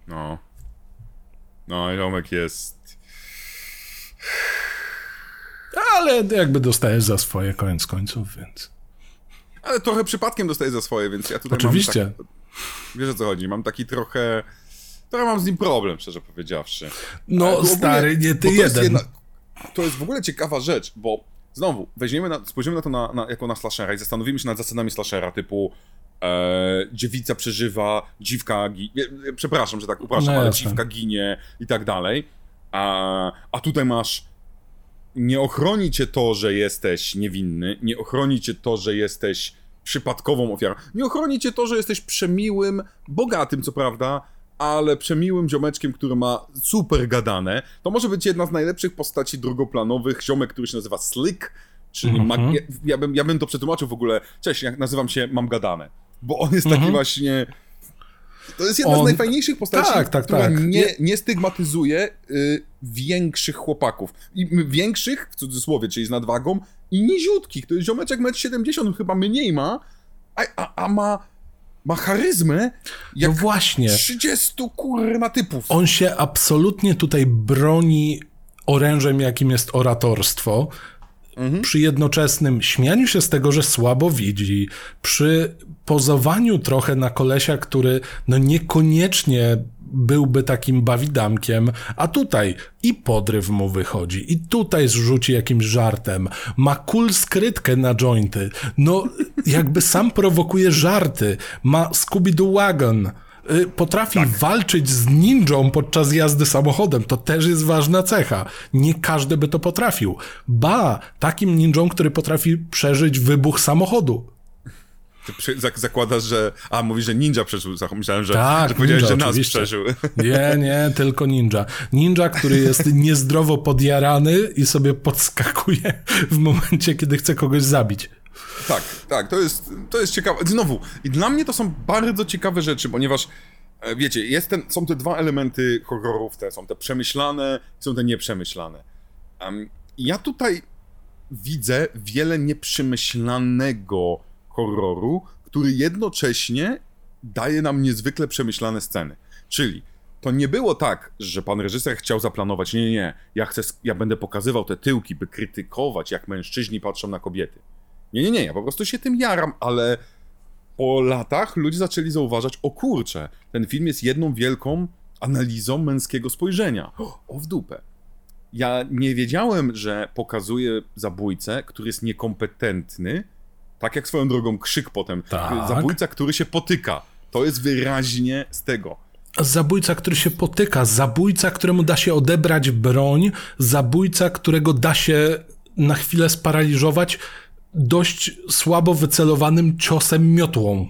No. No, Jomek jest... Ale jakby dostaje za swoje koniec końców, więc... Ale trochę przypadkiem dostaje za swoje, więc ja tutaj Oczywiście. mam tak... Wiesz o co chodzi? Mam taki trochę to ja mam z nim problem, szczerze powiedziawszy. No ogólnie, stary, nie ty jeden. To jest, jedna, to jest w ogóle ciekawa rzecz, bo znowu, weźmiemy na, spojrzymy na to na, na, jako na slashera i zastanowimy się nad zasadami slashera typu e, dziewica przeżywa, dziwka ginie, przepraszam, że tak upraszam, no ale dziwka ginie i tak dalej. A, a tutaj masz nie ochroni cię to, że jesteś niewinny, nie ochroni cię to, że jesteś przypadkową ofiarą, nie ochroni cię to, że jesteś przemiłym, bogatym co prawda, ale przemiłym ziomeczkiem, który ma super gadane. To może być jedna z najlepszych postaci drugoplanowych, ziomek, który się nazywa Slick, czyli mm -hmm. ja, ja, bym, ja bym to przetłumaczył w ogóle, cześć, ja nazywam się Mam Gadane, bo on jest taki mm -hmm. właśnie... To jest jedna on... z najfajniejszych postaci, tak, tak, która tak. Nie, nie stygmatyzuje y, większych chłopaków. I większych, w cudzysłowie, czyli z nadwagą, i niziutkich. To jest ziomeczek 1,70 m, chyba mniej ma, a, a, a ma ma charyzmę jak no właśnie. 30 kurna typów. On się absolutnie tutaj broni orężem, jakim jest oratorstwo. Mhm. Przy jednoczesnym śmianiu się z tego, że słabo widzi, przy pozowaniu trochę na kolesia, który no niekoniecznie byłby takim bawidamkiem, a tutaj i podryw mu wychodzi, i tutaj zrzuci jakimś żartem, ma cool skrytkę na jointy, no jakby sam prowokuje żarty, ma Scooby-Doo Wagon, y, potrafi tak. walczyć z ninją podczas jazdy samochodem. To też jest ważna cecha. Nie każdy by to potrafił. Ba, takim ninją, który potrafi przeżyć wybuch samochodu. Ty zakładasz, że. A, mówi, że ninja przeżył. Myślałem, że, tak, że powiedziałeś, ninja, że nas oczywiście. przeżył. Nie, nie, tylko ninja. Ninja, który jest niezdrowo podjarany i sobie podskakuje w momencie, kiedy chce kogoś zabić. Tak, tak, to jest, to jest ciekawe. Znowu, i dla mnie to są bardzo ciekawe rzeczy, ponieważ e, wiecie, jest ten, są te dwa elementy horrorów, te są te przemyślane, są te nieprzemyślane. Um, ja tutaj widzę wiele nieprzemyślanego horroru, który jednocześnie daje nam niezwykle przemyślane sceny. Czyli to nie było tak, że pan reżyser chciał zaplanować, nie, nie, nie, ja, chcę, ja będę pokazywał te tyłki, by krytykować, jak mężczyźni patrzą na kobiety. Nie, nie, nie, ja po prostu się tym jaram, ale po latach ludzie zaczęli zauważać, o kurczę, ten film jest jedną wielką analizą męskiego spojrzenia. O, w dupę. Ja nie wiedziałem, że pokazuje zabójcę, który jest niekompetentny, tak jak swoją drogą krzyk potem. Tak. Zabójca, który się potyka. To jest wyraźnie z tego. Zabójca, który się potyka, zabójca, któremu da się odebrać broń, zabójca, którego da się na chwilę sparaliżować dość słabo wycelowanym ciosem miotłą.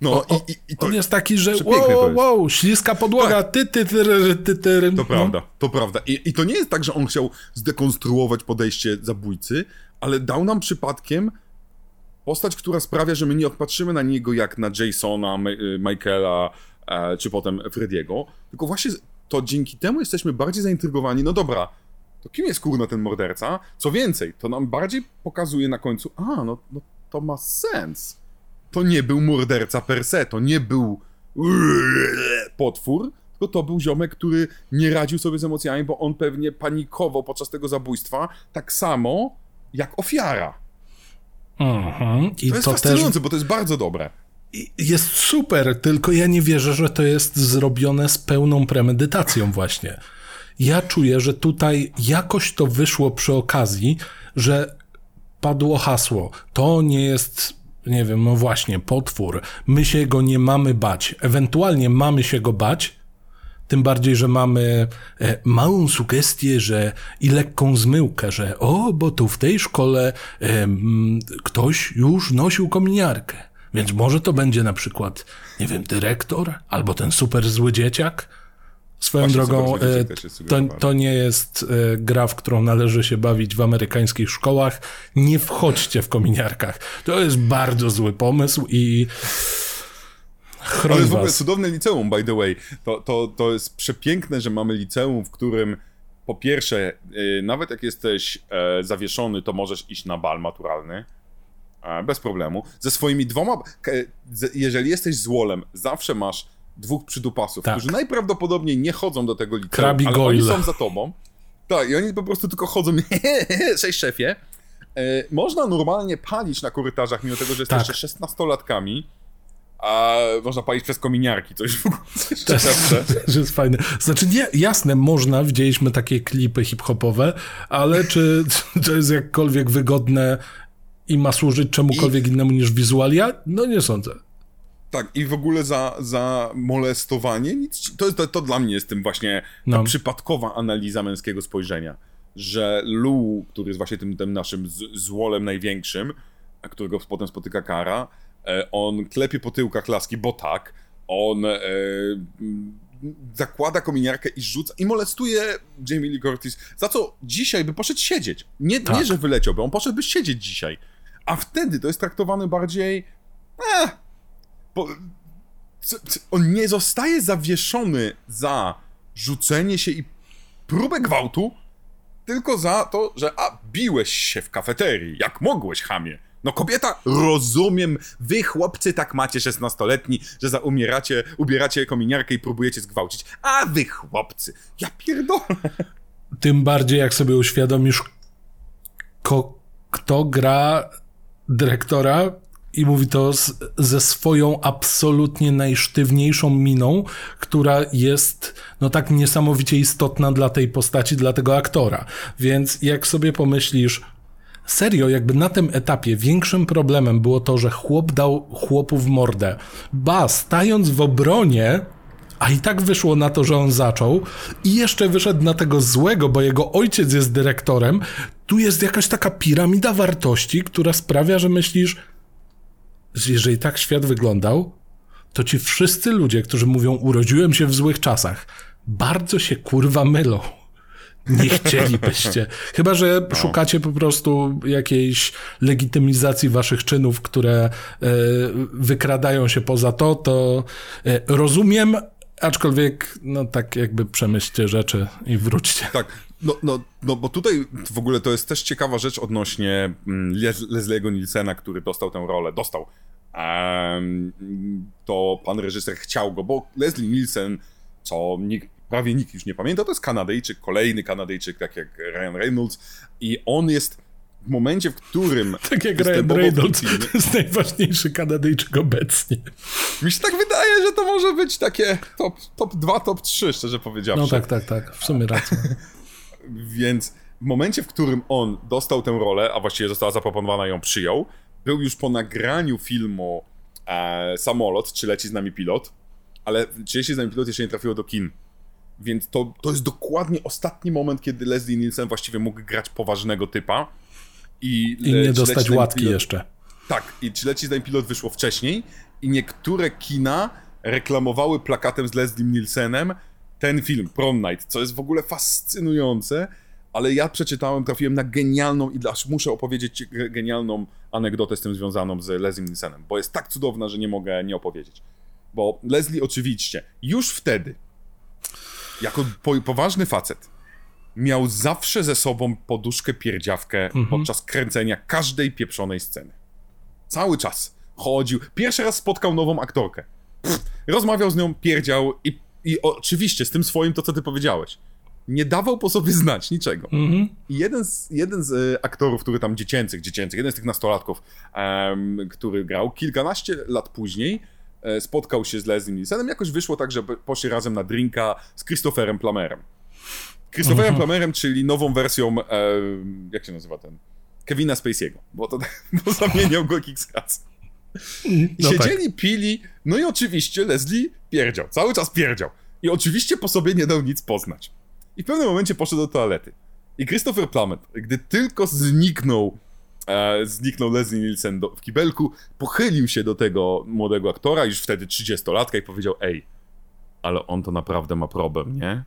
No, o, i, i, to on jest taki, że wow, wow, śliska podłoga, tak. ty, ty, ty, ty, ty, To no. prawda, to prawda. I, I to nie jest tak, że on chciał zdekonstruować podejście zabójcy, ale dał nam przypadkiem postać, która sprawia, że my nie patrzymy na niego jak na Jasona, y, Michaela, e, czy potem Frediego, tylko właśnie to dzięki temu jesteśmy bardziej zaintrygowani, no dobra, to kim jest kurna ten morderca? Co więcej, to nam bardziej pokazuje na końcu, a, no, no to ma sens. To nie był morderca per se, to nie był potwór, tylko to był ziomek, który nie radził sobie z emocjami, bo on pewnie panikował podczas tego zabójstwa, tak samo jak ofiara. Mhm. I to jest to fascynujące, też... bo to jest bardzo dobre. Jest super, tylko ja nie wierzę, że to jest zrobione z pełną premedytacją właśnie. ja czuję, że tutaj jakoś to wyszło przy okazji, że padło hasło. To nie jest, nie wiem, no właśnie, potwór. My się go nie mamy bać. Ewentualnie mamy się go bać, tym bardziej, że mamy e, małą sugestię, że i lekką zmyłkę, że o, bo tu w tej szkole e, ktoś już nosił kominiarkę. Więc może to będzie na przykład, nie wiem, dyrektor albo ten super zły dzieciak. Swoją Właśnie drogą, e, to, to nie jest e, gra, w którą należy się bawić w amerykańskich szkołach. Nie wchodźcie w kominiarkach. To jest bardzo zły pomysł i Chroń to jest w ogóle cudowne liceum, by the way. To, to, to jest przepiękne, że mamy liceum, w którym po pierwsze, yy, nawet jak jesteś yy, zawieszony, to możesz iść na bal maturalny. Yy, bez problemu. Ze swoimi dwoma. jeżeli jesteś z Wolem, zawsze masz dwóch przydupasów, tak. którzy najprawdopodobniej nie chodzą do tego liceum, Krabi ale Goyle. oni są za tobą. Tak, i oni po prostu tylko chodzą. Cześć szefie. E, można normalnie palić na korytarzach, mimo tego, że jesteście tak. 16-latkami a można palić przez kominiarki, coś w ogóle też jest fajne. Znaczy, nie, jasne, można, widzieliśmy takie klipy hip-hopowe, ale czy, to jest jakkolwiek wygodne i ma służyć czemukolwiek I... innemu niż wizualia? No nie sądzę. Tak, i w ogóle za, za molestowanie, nic, to, to, to dla mnie jest tym właśnie no. przypadkowa analiza męskiego spojrzenia, że Lu, który jest właśnie tym, tym naszym złolem największym, którego potem spotyka Kara, on klepie po tyłkach laski, bo tak. On e, zakłada kominiarkę i rzuca i molestuje Jamie Lee Curtis, za co dzisiaj by poszedł siedzieć. Nie, tak. nie że wyleciałby, on poszedłby siedzieć dzisiaj. A wtedy to jest traktowane bardziej... Eh, bo, on nie zostaje zawieszony za rzucenie się i próbę gwałtu, tylko za to, że a, biłeś się w kafeterii, jak mogłeś, chamie. No kobieta, rozumiem, wy chłopcy tak macie 16-letni, że za umieracie, ubieracie kominiarkę i próbujecie zgwałcić. A wy chłopcy, ja pierdolę. Tym bardziej jak sobie uświadomisz, ko, kto gra dyrektora i mówi to z, ze swoją absolutnie najsztywniejszą miną, która jest no tak niesamowicie istotna dla tej postaci, dla tego aktora. Więc jak sobie pomyślisz, serio, jakby na tym etapie większym problemem było to, że chłop dał chłopu w mordę. Ba, stając w obronie, a i tak wyszło na to, że on zaczął i jeszcze wyszedł na tego złego, bo jego ojciec jest dyrektorem. Tu jest jakaś taka piramida wartości, która sprawia, że myślisz, że jeżeli tak świat wyglądał, to ci wszyscy ludzie, którzy mówią urodziłem się w złych czasach, bardzo się kurwa mylą. Nie chcielibyście. Chyba, że no. szukacie po prostu jakiejś legitymizacji waszych czynów, które e, wykradają się poza to, to e, rozumiem, aczkolwiek no tak jakby przemyślcie rzeczy i wróćcie. Tak, no, no, no bo tutaj w ogóle to jest też ciekawa rzecz odnośnie mm, Leslie'ego Nielsena, który dostał tę rolę. Dostał. Um, to pan reżyser chciał go, bo Leslie Nielsen, co nikt prawie nikt już nie pamięta, to jest Kanadyjczyk, kolejny Kanadyjczyk, tak jak Ryan Reynolds i on jest w momencie, w którym... Tak jak Ryan Reynolds, to jest najważniejszy Kanadyjczyk obecnie. Mi się tak wydaje, że to może być takie top, top 2, top 3, szczerze powiedziawszy. No tak, tak, tak, w sumie racja. Więc w momencie, w którym on dostał tę rolę, a właściwie została zaproponowana ją przyjął, był już po nagraniu filmu e, Samolot, czy leci z nami pilot, ale czy leci z nami pilot jeszcze nie trafiło do kin. Więc to, to jest dokładnie ostatni moment, kiedy Leslie Nielsen właściwie mógł grać poważnego typa. I, I nie dostać łatki pilot... jeszcze. Tak, i czy leci z pilot wyszło wcześniej i niektóre kina reklamowały plakatem z Leslie Nielsenem ten film, Prom Night, co jest w ogóle fascynujące, ale ja przeczytałem, trafiłem na genialną i aż muszę opowiedzieć genialną anegdotę z tym związaną z Leslie Nielsenem, bo jest tak cudowna, że nie mogę nie opowiedzieć. Bo Leslie oczywiście już wtedy jako po, poważny facet, miał zawsze ze sobą poduszkę pierdziawkę mhm. podczas kręcenia każdej pieprzonej sceny. Cały czas chodził. Pierwszy raz spotkał nową aktorkę. Pff, rozmawiał z nią, pierdział i, i oczywiście z tym swoim to, co ty powiedziałeś. Nie dawał po sobie znać niczego. Mhm. I jeden z, jeden z e, aktorów, który tam dziecięcych, dziecięcych, jeden z tych nastolatków, um, który grał kilkanaście lat później, spotkał się z Leslie Nielsenem. Jakoś wyszło tak, że poszli razem na drinka z Christopherem Plamerem. Christopherem mhm. Plummerem, czyli nową wersją, e, jak się nazywa ten? Kevina Spacey'ego, bo to bo zamieniał go razy. I no siedzieli, tak. pili, no i oczywiście Leslie pierdział, cały czas pierdział. I oczywiście po sobie nie dał nic poznać. I w pewnym momencie poszedł do toalety. I Christopher Plummer, gdy tylko zniknął, e, zniknął Leslie Nielsen do, w kibelku, pochylił się do tego młodego aktora, już wtedy 30-latka i powiedział, ej, ale on to naprawdę ma problem, nie?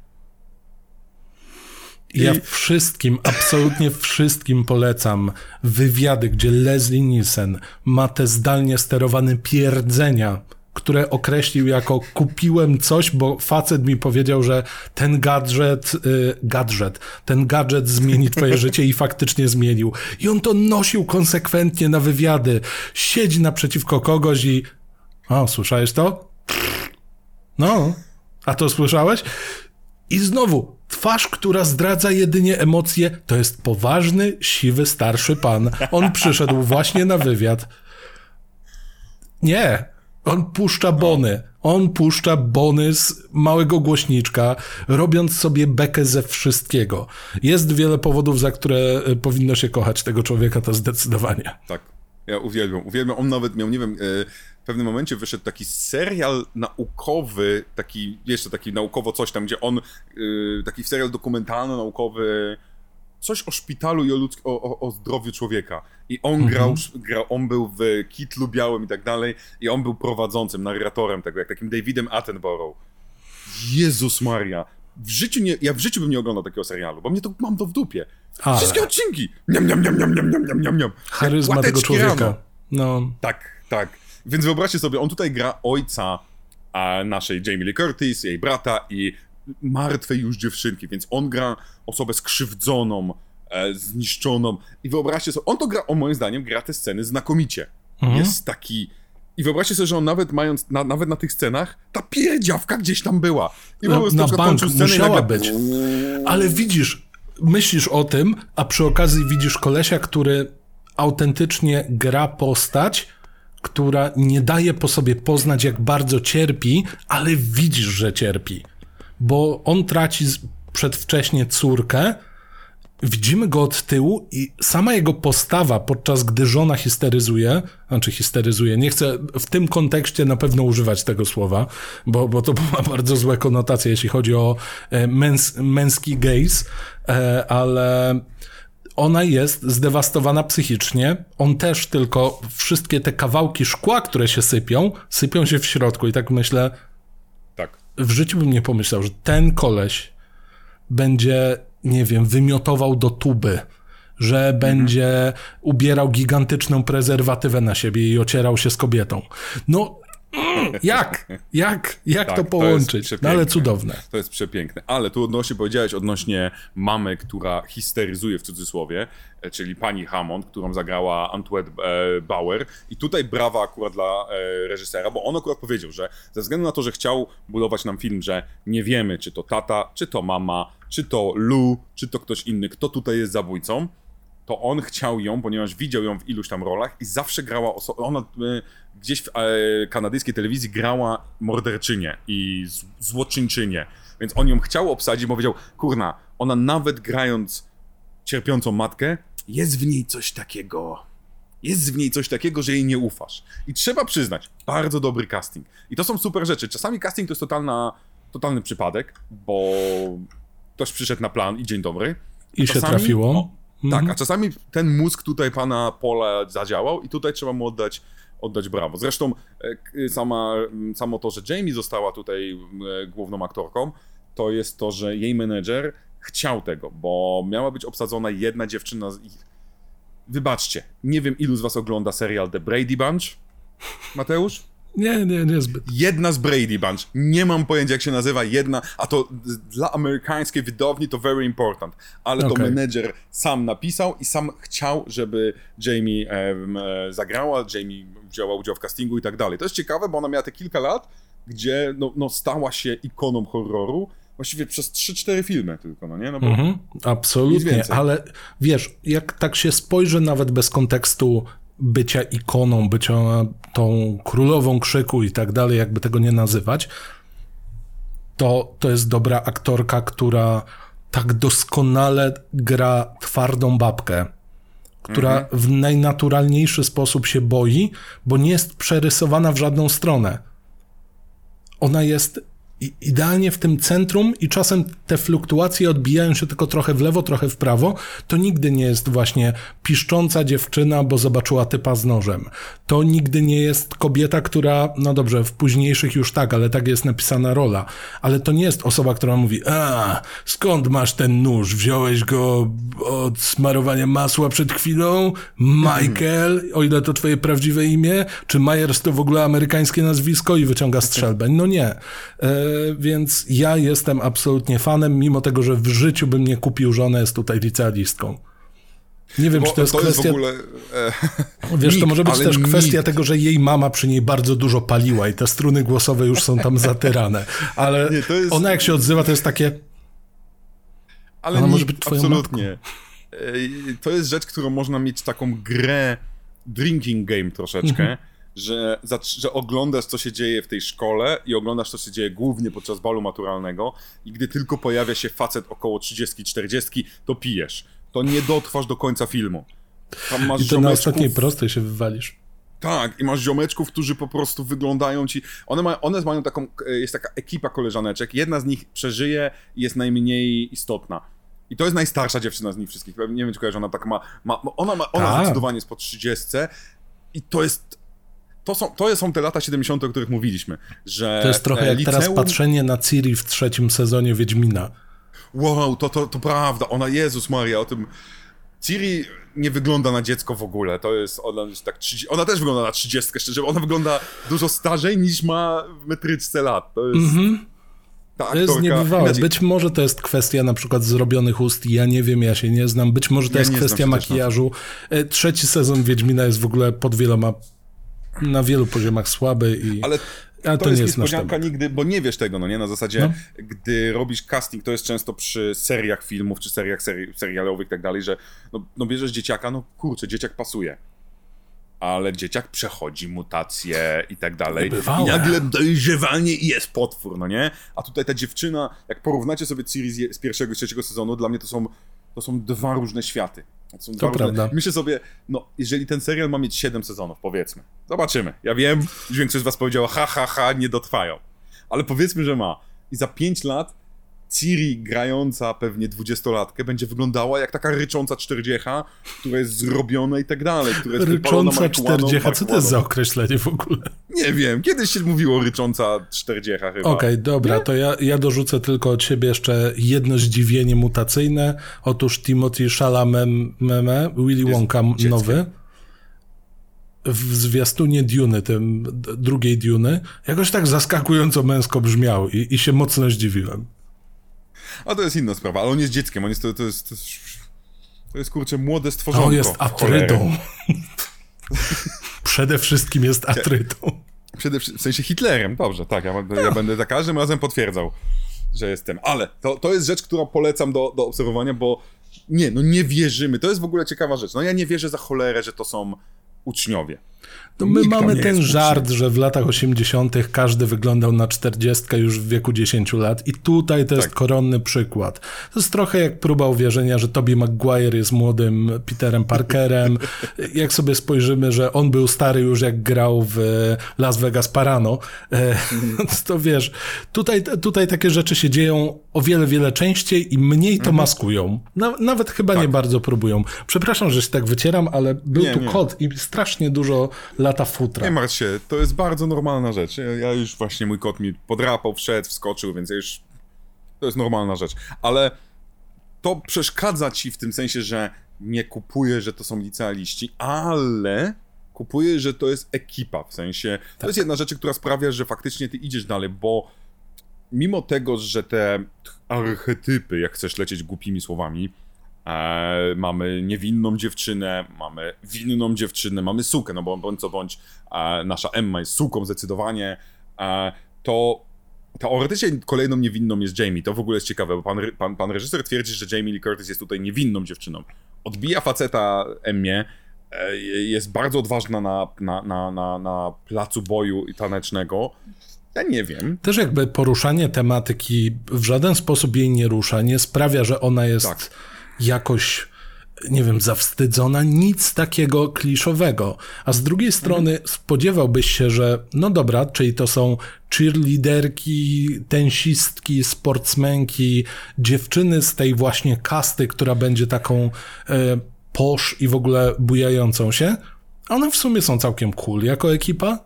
Ja wszystkim, absolutnie wszystkim polecam wywiady, gdzie Leslie Nielsen ma te zdalnie sterowane pierdzenia, które określił jako kupiłem coś, bo facet mi powiedział, że ten gadżet, yy, gadżet, ten gadżet zmieni twoje życie i faktycznie zmienił. I on to nosił konsekwentnie na wywiady. Siedzi naprzeciwko kogoś i o, słyszałeś to? No, a to słyszałeś? I znowu, twarz, która zdradza jedynie emocje, to jest poważny, siwy, starszy pan. On przyszedł właśnie na wywiad. Nie, on puszcza bony. On puszcza bony z małego głośniczka, robiąc sobie bekę ze wszystkiego. Jest wiele powodów, za które e, powinno się kochać tego człowieka, to zdecydowanie. Tak. Ja uwielbiam, uwielbiam. On nawet miał, nie wiem, e, w pewnym momencie wyszedł taki serial naukowy, taki, jeszcze taki naukowo coś tam, gdzie on, yy, taki serial dokumentalno-naukowy, coś o szpitalu i o, ludzk- o, o, o zdrowiu człowieka. I on mhm. grał, grał, on był w kitlu białym i tak dalej, i on był prowadzącym, narratorem tego, jak takim Davidem Attenborough. Jezus Maria. W życiu nie, ja w życiu bym nie oglądał takiego serialu, bo mnie to mam to w dupie. Ale. Wszystkie odcinki! Niam, niam, niam, niam, niam, niam, niam, niam. Charyzma tego człowieka. Rano. No. Tak, tak. Więc wyobraźcie sobie, on tutaj gra ojca a naszej Jamie Lee Curtis, jej brata i martwej już dziewczynki, więc on gra osobę skrzywdzoną, e, zniszczoną i wyobraźcie sobie, on to gra, o moim zdaniem, gra te sceny znakomicie. Mhm. Jest taki... I wyobraźcie sobie, że on nawet mając, na, nawet na tych scenach, ta pierdziawka gdzieś tam była. I na, na bank musiała nagle... być. Ale widzisz, myślisz o tym, a przy okazji widzisz kolesia, który autentycznie gra postać, która nie daje po sobie poznać, jak bardzo cierpi, ale widzisz, że cierpi. Bo on traci przedwcześnie córkę, widzimy go od tyłu i sama jego postawa, podczas gdy żona histeryzuje, znaczy histeryzuje, nie chcę w tym kontekście na pewno używać tego słowa, bo, bo to ma bardzo złe konotacje, jeśli chodzi o e, męs, męski gaze, e, ale ona jest zdewastowana psychicznie. On też tylko wszystkie te kawałki szkła, które się sypią, sypią się w środku. I tak myślę. W życiu bym nie pomyślał, że ten koleś będzie, nie wiem, wymiotował do tuby, że mhm. będzie ubierał gigantyczną prezerwatywę na siebie i ocierał się z kobietą. No, jak? Jak? Jak tak, to połączyć? To no ale cudowne. To jest przepiękne. Ale tu odnośnie powiedziałeś odnośnie mamy, która histeryzuje w cudzysłowie, e, czyli pani Hammond, którą zagrała Antoinette e, Bauer. I tutaj brawa akurat dla e, reżysera, bo on akurat powiedział, że ze względu na to, że chciał budować nam film, że nie wiemy, czy to tata, czy to mama, czy to Lu, czy to ktoś inny, kto tutaj jest zabójcą, to on chciał ją, ponieważ widział ją w iluś tam rolach i zawsze grała osobę. Ona y, gdzieś w e, kanadyjskiej telewizji grała morderczynię i złoczyńczynię. Więc on ją chciał obsadzić, bo powiedział, kurna, ona nawet grając cierpiącą matkę, jest w niej coś takiego. Jest w niej coś takiego, że jej nie ufasz. I trzeba przyznać, bardzo dobry casting. I to są super rzeczy. Czasami casting to jest totalna, totalny przypadek, bo ktoś przyszedł na plan i dzień dobry. I czasami, się trafiło. O, tak, mhm. a czasami ten mózg tutaj pana Pola zadziałał i tutaj trzeba mu oddać, oddać brawo. Zresztą e, sama, samo to, że Jamie została tutaj e, główną aktorką, to jest to, że jej menedżer chciał tego, bo miała być obsadzona jedna dziewczyna z ich... Wybaczcie, nie wiem ilu z was ogląda serial The Brady Bunch. Mateusz? Nie, nie, niezbyt. Jedna z Brady Bunch. Nie mam pojęcia, jak się nazywa. Jedna, a to dla amerykańskiej widowni to very important. Ale okay. to menedżer sam napisał i sam chciał, żeby Jamie e, zagrała, Jamie wzięła udział w castingu i tak dalej. To jest ciekawe, bo ona miała te kilka lat, gdzie no, no stała się ikoną horroru. Właściwie przez 3-4 filmy tylko, no nie? No bo mhm, absolutnie, ale wiesz, jak tak się spojrzy nawet bez kontekstu bycia ikoną, bycia tą królową krzyku i tak dalej, jakby tego nie nazywać, to, to jest dobra aktorka, która tak doskonale gra twardą babkę, która mhm. w najnaturalniejszy sposób się boi, bo nie jest przerysowana w żadną stronę. Ona jest idealnie w tym centrum i czasem te fluktuacje odbijają się tylko trochę w lewo, trochę w prawo, to nigdy nie jest właśnie piszcząca dziewczyna, bo zobaczyła typa z nożem. To nigdy nie jest kobieta, która, no dobrze, w późniejszych już tak, ale tak jest napisana rola, ale to nie jest osoba, która mówi, a, skąd masz ten nóż? Wziąłeś go od smarowania masła przed chwilą? Michael, o ile to twoje prawdziwe imię? Czy Myers to w ogóle amerykańskie nazwisko i wyciąga strzelbę? No nie. E więc ja jestem absolutnie fanem, mimo tego, że w życiu bym nie kupił żonę, jest tutaj licealistką. Nie wiem, Bo czy to jest to kwestia. Jest ogóle, e... Wiesz, to może być też kwestia tego, że jej mama przy niej bardzo dużo paliła i te struny głosowe już są tam zatyrane. Ale nie, jest... ona, jak się odzywa, to jest takie. Ale ona może być twoją absolutnie. Matką. E, to jest rzecz, którą można mieć taką grę drinking game troszeczkę. Mhm że, że oglądasz, co się dzieje w tej szkole i oglądasz, co się dzieje głównie podczas balu maturalnego i gdy tylko pojawia się facet około 30-40, to pijesz. To nie dotrwasz do końca filmu. Tam masz I to na ostatniej prostej się wywalisz. Tak, i masz ziomeczków, którzy po prostu wyglądają ci. One, ma, one mają taką. Jest taka ekipa koleżaneczek. Jedna z nich przeżyje i jest najmniej istotna. I to jest najstarsza dziewczyna z nich wszystkich. Nie wiem, czy kojarzysz, ona tak ma. ma ona ma, ona tak. zdecydowanie jest po 30. I to jest to są, to są te lata 70., o których mówiliśmy, że To jest trochę jak liceum... teraz patrzenie na Ciri w trzecim sezonie Wiedźmina. Wow, to, to, to prawda, ona, Jezus Maria, o tym... Ciri nie wygląda na dziecko w ogóle, to jest, ona jest tak, 30, ona też wygląda na 30, szczerze, ona wygląda dużo starzej niż ma w metryczce lat, to jest... Mm -hmm. to jest niebywałe. Być może to jest kwestia na przykład zrobionych ust, ja nie wiem, ja się nie znam. Być może to ja jest kwestia makijażu. E, trzeci sezon Wiedźmina jest w ogóle pod wieloma na wielu poziomach słaby i... Ale to, to jest, jest niespodzianka nigdy, bo nie wiesz tego, no nie? Na zasadzie, no. gdy robisz casting, to jest często przy seriach filmów, czy seriach seri serialowych i tak dalej, że no, no bierzesz dzieciaka, no kurczę, dzieciak pasuje. Ale dzieciak przechodzi mutacje i tak dalej. I nagle dojrzewanie i jest potwór, no nie? A tutaj ta dziewczyna, jak porównacie sobie Ciri z pierwszego i trzeciego sezonu, dla mnie to są, to są dwa różne światy. To, to prawda. Myślę sobie, no, jeżeli ten serial ma mieć 7 sezonów, powiedzmy. Zobaczymy. Ja wiem, że większość z was powiedziała, ha, ha, ha, nie dotrwają. Ale powiedzmy, że ma. I za 5 lat Ciri grająca pewnie dwudziestolatkę będzie wyglądała jak taka rycząca czterdziecha, która jest zrobiona i tak dalej. Która jest rycząca czterdziecha, co to jest za określenie w ogóle? Nie wiem, kiedyś się mówiło rycząca czterdziecha chyba. Okej, okay, dobra, Nie? to ja, ja dorzucę tylko od siebie jeszcze jedno zdziwienie mutacyjne. Otóż Timothy Chalamet, Willy Wonka nowy w zwiastunie Duny, tym drugiej Duny, jakoś tak zaskakująco męsko brzmiał i, i się mocno zdziwiłem. A to jest inna sprawa, ale on jest dzieckiem, on jest, to, to jest, to jest, to jest kurczę młode stworzonko. On jest atrytą. Przede wszystkim jest atrytą. Przede, w sensie Hitlerem, dobrze, tak, ja, ja będę za każdym razem potwierdzał, że jestem. Ale to, to jest rzecz, którą polecam do, do obserwowania, bo nie, no nie wierzymy. To jest w ogóle ciekawa rzecz. No ja nie wierzę za cholerę, że to są uczniowie. No my mamy ten żart, że w latach 80. każdy wyglądał na 40 już w wieku 10 lat i tutaj to jest tak. koronny przykład. To jest trochę jak próba uwierzenia, że Tobey Maguire jest młodym Peterem Parkerem. jak sobie spojrzymy, że on był stary już jak grał w Las Vegas Parano, e, to wiesz, tutaj, tutaj takie rzeczy się dzieją o wiele, wiele częściej i mniej to mhm. maskują. nawet chyba tak. nie bardzo próbują. Przepraszam, że się tak wycieram, ale był nie, tu nie. kod i strasznie dużo lata futra. Nie martw się, to jest bardzo normalna rzecz. Ja już właśnie, mój kot mi podrapał, wszedł, wskoczył, więc ja już... To jest normalna rzecz. Ale to przeszkadza ci w tym sensie, że nie kupuję, że to są licealiści, ale kupuję, że to jest ekipa, w sensie... Tak. To jest jedna rzecz, która sprawia, że faktycznie ty idziesz dalej, bo mimo tego, że te archetypy, jak chcesz lecieć głupimi słowami, E, mamy niewinną dziewczynę, mamy winną dziewczynę, mamy sukę, no bo bądź co bądź e, nasza Emma jest suką zdecydowanie, e, to teoretycznie kolejną niewinną jest Jamie. To w ogóle jest ciekawe, bo pan, pan, pan reżyser twierdzi, że Jamie Lee Curtis jest tutaj niewinną dziewczyną. Odbija faceta Emmie, e, jest bardzo odważna na, na, na, na, na placu boju tanecznego Ja nie wiem. Też jakby poruszanie tematyki w żaden sposób jej nie rusza, nie sprawia, że ona jest Tak. Jakoś, nie wiem, zawstydzona, nic takiego kliszowego. A z drugiej strony spodziewałbyś się, że no dobra, czyli to są cheerleaderki, tensistki, sportsmenki, dziewczyny z tej właśnie kasty, która będzie taką e, posz i w ogóle bujającą się. One w sumie są całkiem cool jako ekipa.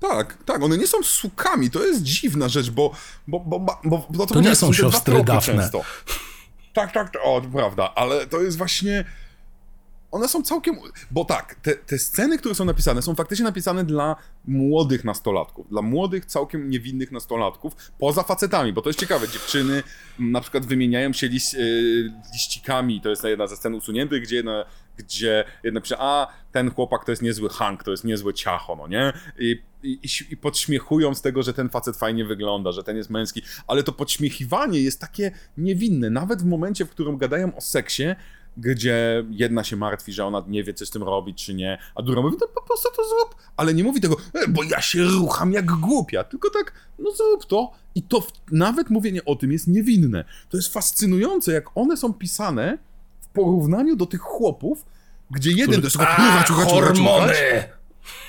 Tak, tak, one nie są sukami, to jest dziwna rzecz, bo... bo, bo, bo, bo, bo To nie są siostry Daphne. Często. Tak, tak, o, prawda, ale to jest właśnie... One są całkiem... Bo tak, te, te sceny, które są napisane, są faktycznie napisane dla młodych nastolatków. Dla młodych, całkiem niewinnych nastolatków, poza facetami, bo to jest ciekawe. Dziewczyny na przykład wymieniają się liś, y, liścikami, to jest jedna ze scen usuniętych, gdzie jedna, gdzie jedna pisze, a ten chłopak to jest niezły Hank, to jest niezłe ciacho, no nie? I, i- i podśmiechują z tego, że ten facet fajnie wygląda, że ten jest męski, ale to podśmiechiwanie jest takie niewinne, nawet w momencie, w którym gadają o seksie, gdzie jedna się martwi, że ona nie wie, co z tym robić, czy nie, a druga mówi, to po prostu to zrób, ale nie mówi tego, e, bo ja się rucham jak głupia, tylko tak, no zrób to i to w, nawet mówienie o tym jest niewinne. To jest fascynujące, jak one są pisane w porównaniu do tych chłopów, gdzie jeden to jest ruchać, ruchać, ruchać, ruchać,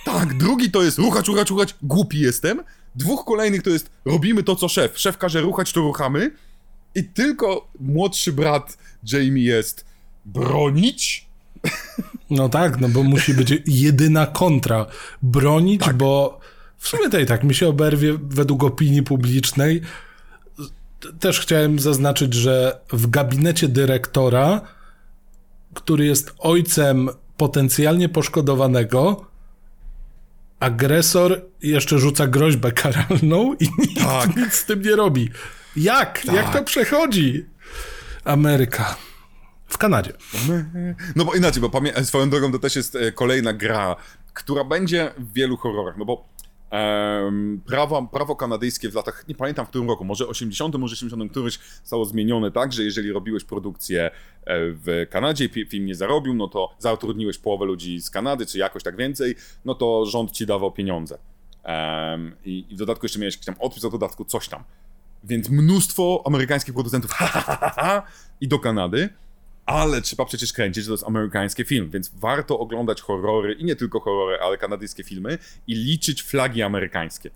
tak, drugi to jest ruchać, ruchać, ruchać, głupi jestem. Dwóch kolejnych to jest robimy to, co szef. Szef każe ruchać, to ruchamy. I tylko młodszy brat Jamie jest bronić. No tak, no bo musi być jedyna kontra. Bronić, bo w sumie to i tak mi się oberwie według opinii publicznej. Też chciałem zaznaczyć, że w gabinecie dyrektora, który jest ojcem potencjalnie poszkodowanego, agresor jeszcze rzuca groźbę karalną i nikt Tak. nic z tym nie robi. Jak? Jak to przechodzi? Ameryka. W Kanadzie. No bo inaczej, bo pamię- swoją drogą to też jest e, kolejna gra, która będzie w wielu horrorach, no bo em, prawo, prawo kanadyjskie w latach, nie pamiętam w którym roku, może 80, może 70 któryś zostało zmienione tak, że jeżeli robiłeś produkcję e, w Kanadzie film nie zarobił, no to zatrudniłeś połowę ludzi z Kanady, czy jakoś tak więcej, no to rząd ci dawał pieniądze. Em, i, I w dodatku jeszcze miałeś jakiś tam odpis od dodatku, coś tam. Więc mnóstwo amerykańskich producentów ha, ha, ha, ha, i do Kanady, ale trzeba przecież kręcić, że to jest amerykański film, więc warto oglądać horrory i nie tylko horrory, ale kanadyjskie filmy i liczyć flagi amerykańskie,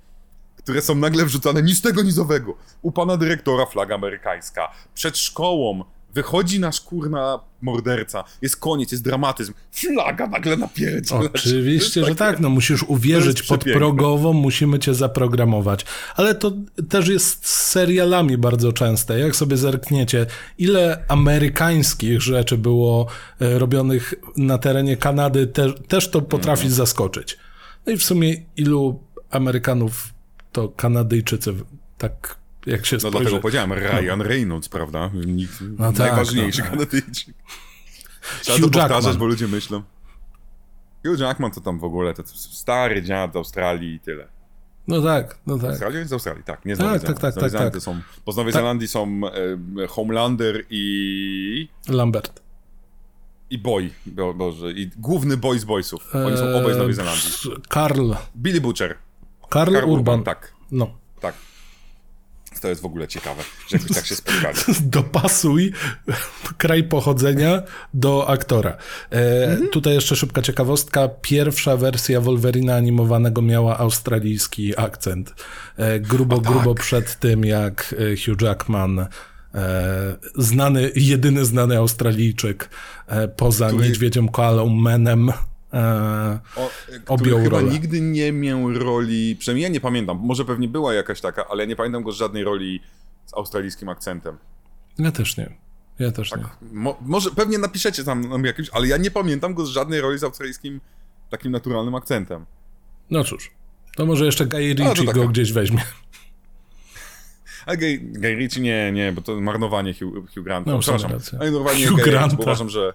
które są nagle wrzucane ni z tego, ni z owego. U pana dyrektora flaga amerykańska, przed szkołą wychodzi nasz kurna morderca, jest koniec, jest dramatyzm, flaga nagle napierdziela. Oczywiście, że tak, no musisz uwierzyć podprogowo, musimy cię zaprogramować. Ale to też jest z serialami bardzo częste. Jak sobie zerkniecie, ile amerykańskich rzeczy było e, robionych na terenie Kanady, te, też to potrafi Mhm. zaskoczyć. No i w sumie ilu Amerykanów to Kanadyjczycy, tak jak się No spojrzy. dlatego powiedziałem, Ryan Reynolds, prawda? Nikt, No tak, najważniejszy no. Kanadyjczyk. Trzeba Hugh to powtarzać, Jackman. bo ludzie myślą. Hugh Jackman to tam w ogóle, to stary dziad z Australii i tyle. No tak, no tak. Australia z Australii, tak, nie z Tak, tak, tak, tak, tak. Są, bo z Nowej Tak. Zelandii są e, Homelander i... Lambert. i Boy, bo, Boże, i główny boy z boysów. Oni są obaj z Nowej Zelandii. Eee, Karl. Billy Butcher. Karl, Karl Urban. Tak, No. tak. To jest w ogóle ciekawe, że jakoś tak się spotkali. dopasuj kraj pochodzenia do aktora. E, Mhm. Tutaj jeszcze szybka ciekawostka. Pierwsza wersja Wolverina animowanego miała australijski akcent. E, grubo, tak. grubo przed tym, jak e, Hugh Jackman, e, znany, jedyny znany Australijczyk, e, poza Który- niedźwiedziem koalą Menem, e, O, Objął który chyba rolę. nigdy nie miał roli, przynajmniej ja nie pamiętam, może pewnie była jakaś taka, ale ja nie pamiętam go z żadnej roli z australijskim akcentem. ja też nie. Ja też nie. Mo, może pewnie napiszecie tam nam jakimś, ale ja nie pamiętam go z żadnej roli z australijskim takim naturalnym akcentem. No cóż. To może jeszcze Guy to Ritchie taka- go gdzieś weźmie. A Gay, Gay Ritchie nie, nie, bo to marnowanie Hugh, Hugh Granta. No, Przepraszam, marnowanie Hugh Granta. uważam, że...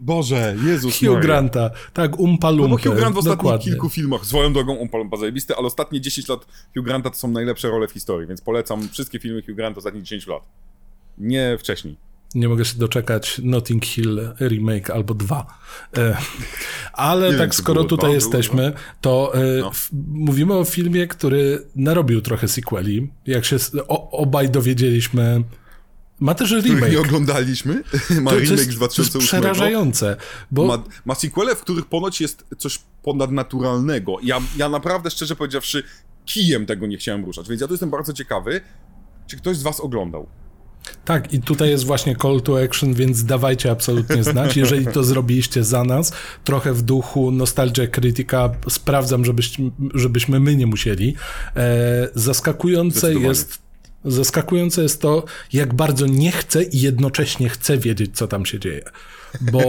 Boże, Jezus Hugh Maria. Granta. Tak, Umpa No bo. Hugh Grant w ostatnich Dokładnie. kilku filmach, swoją drogą Umpa Lumpa zajebisty, ale ostatnie 10 lat Hugh Granta to są najlepsze role w historii, więc polecam wszystkie filmy Hugh Granta ostatnich 10 lat. Nie wcześniej. Nie mogę się doczekać Notting Hill remake albo dwa. E, ale Nie tak wiem, skoro było tutaj dwa, jesteśmy, to e, No. mówimy o filmie, który narobił trochę sequeli. Jak się obaj dowiedzieliśmy, ma też remake. nie oglądaliśmy. Ma To- remake jest, z to jest 2008. przerażające, bo Ma, ma sequele, w których ponoć jest coś ponadnaturalnego. Ja, ja naprawdę, szczerze powiedziawszy, kijem tego nie chciałem ruszać, więc ja tu jestem bardzo ciekawy, czy ktoś z was oglądał. Tak, i tutaj jest właśnie call to action, więc dawajcie absolutnie znać. Jeżeli to zrobiliście za nas, trochę w duchu Nostalgia Critica, sprawdzam, żebyśmy, żebyśmy my nie musieli. E, zaskakujące jest. Zaskakujące jest to, jak bardzo nie chcę i jednocześnie chcę wiedzieć, co tam się dzieje. Bo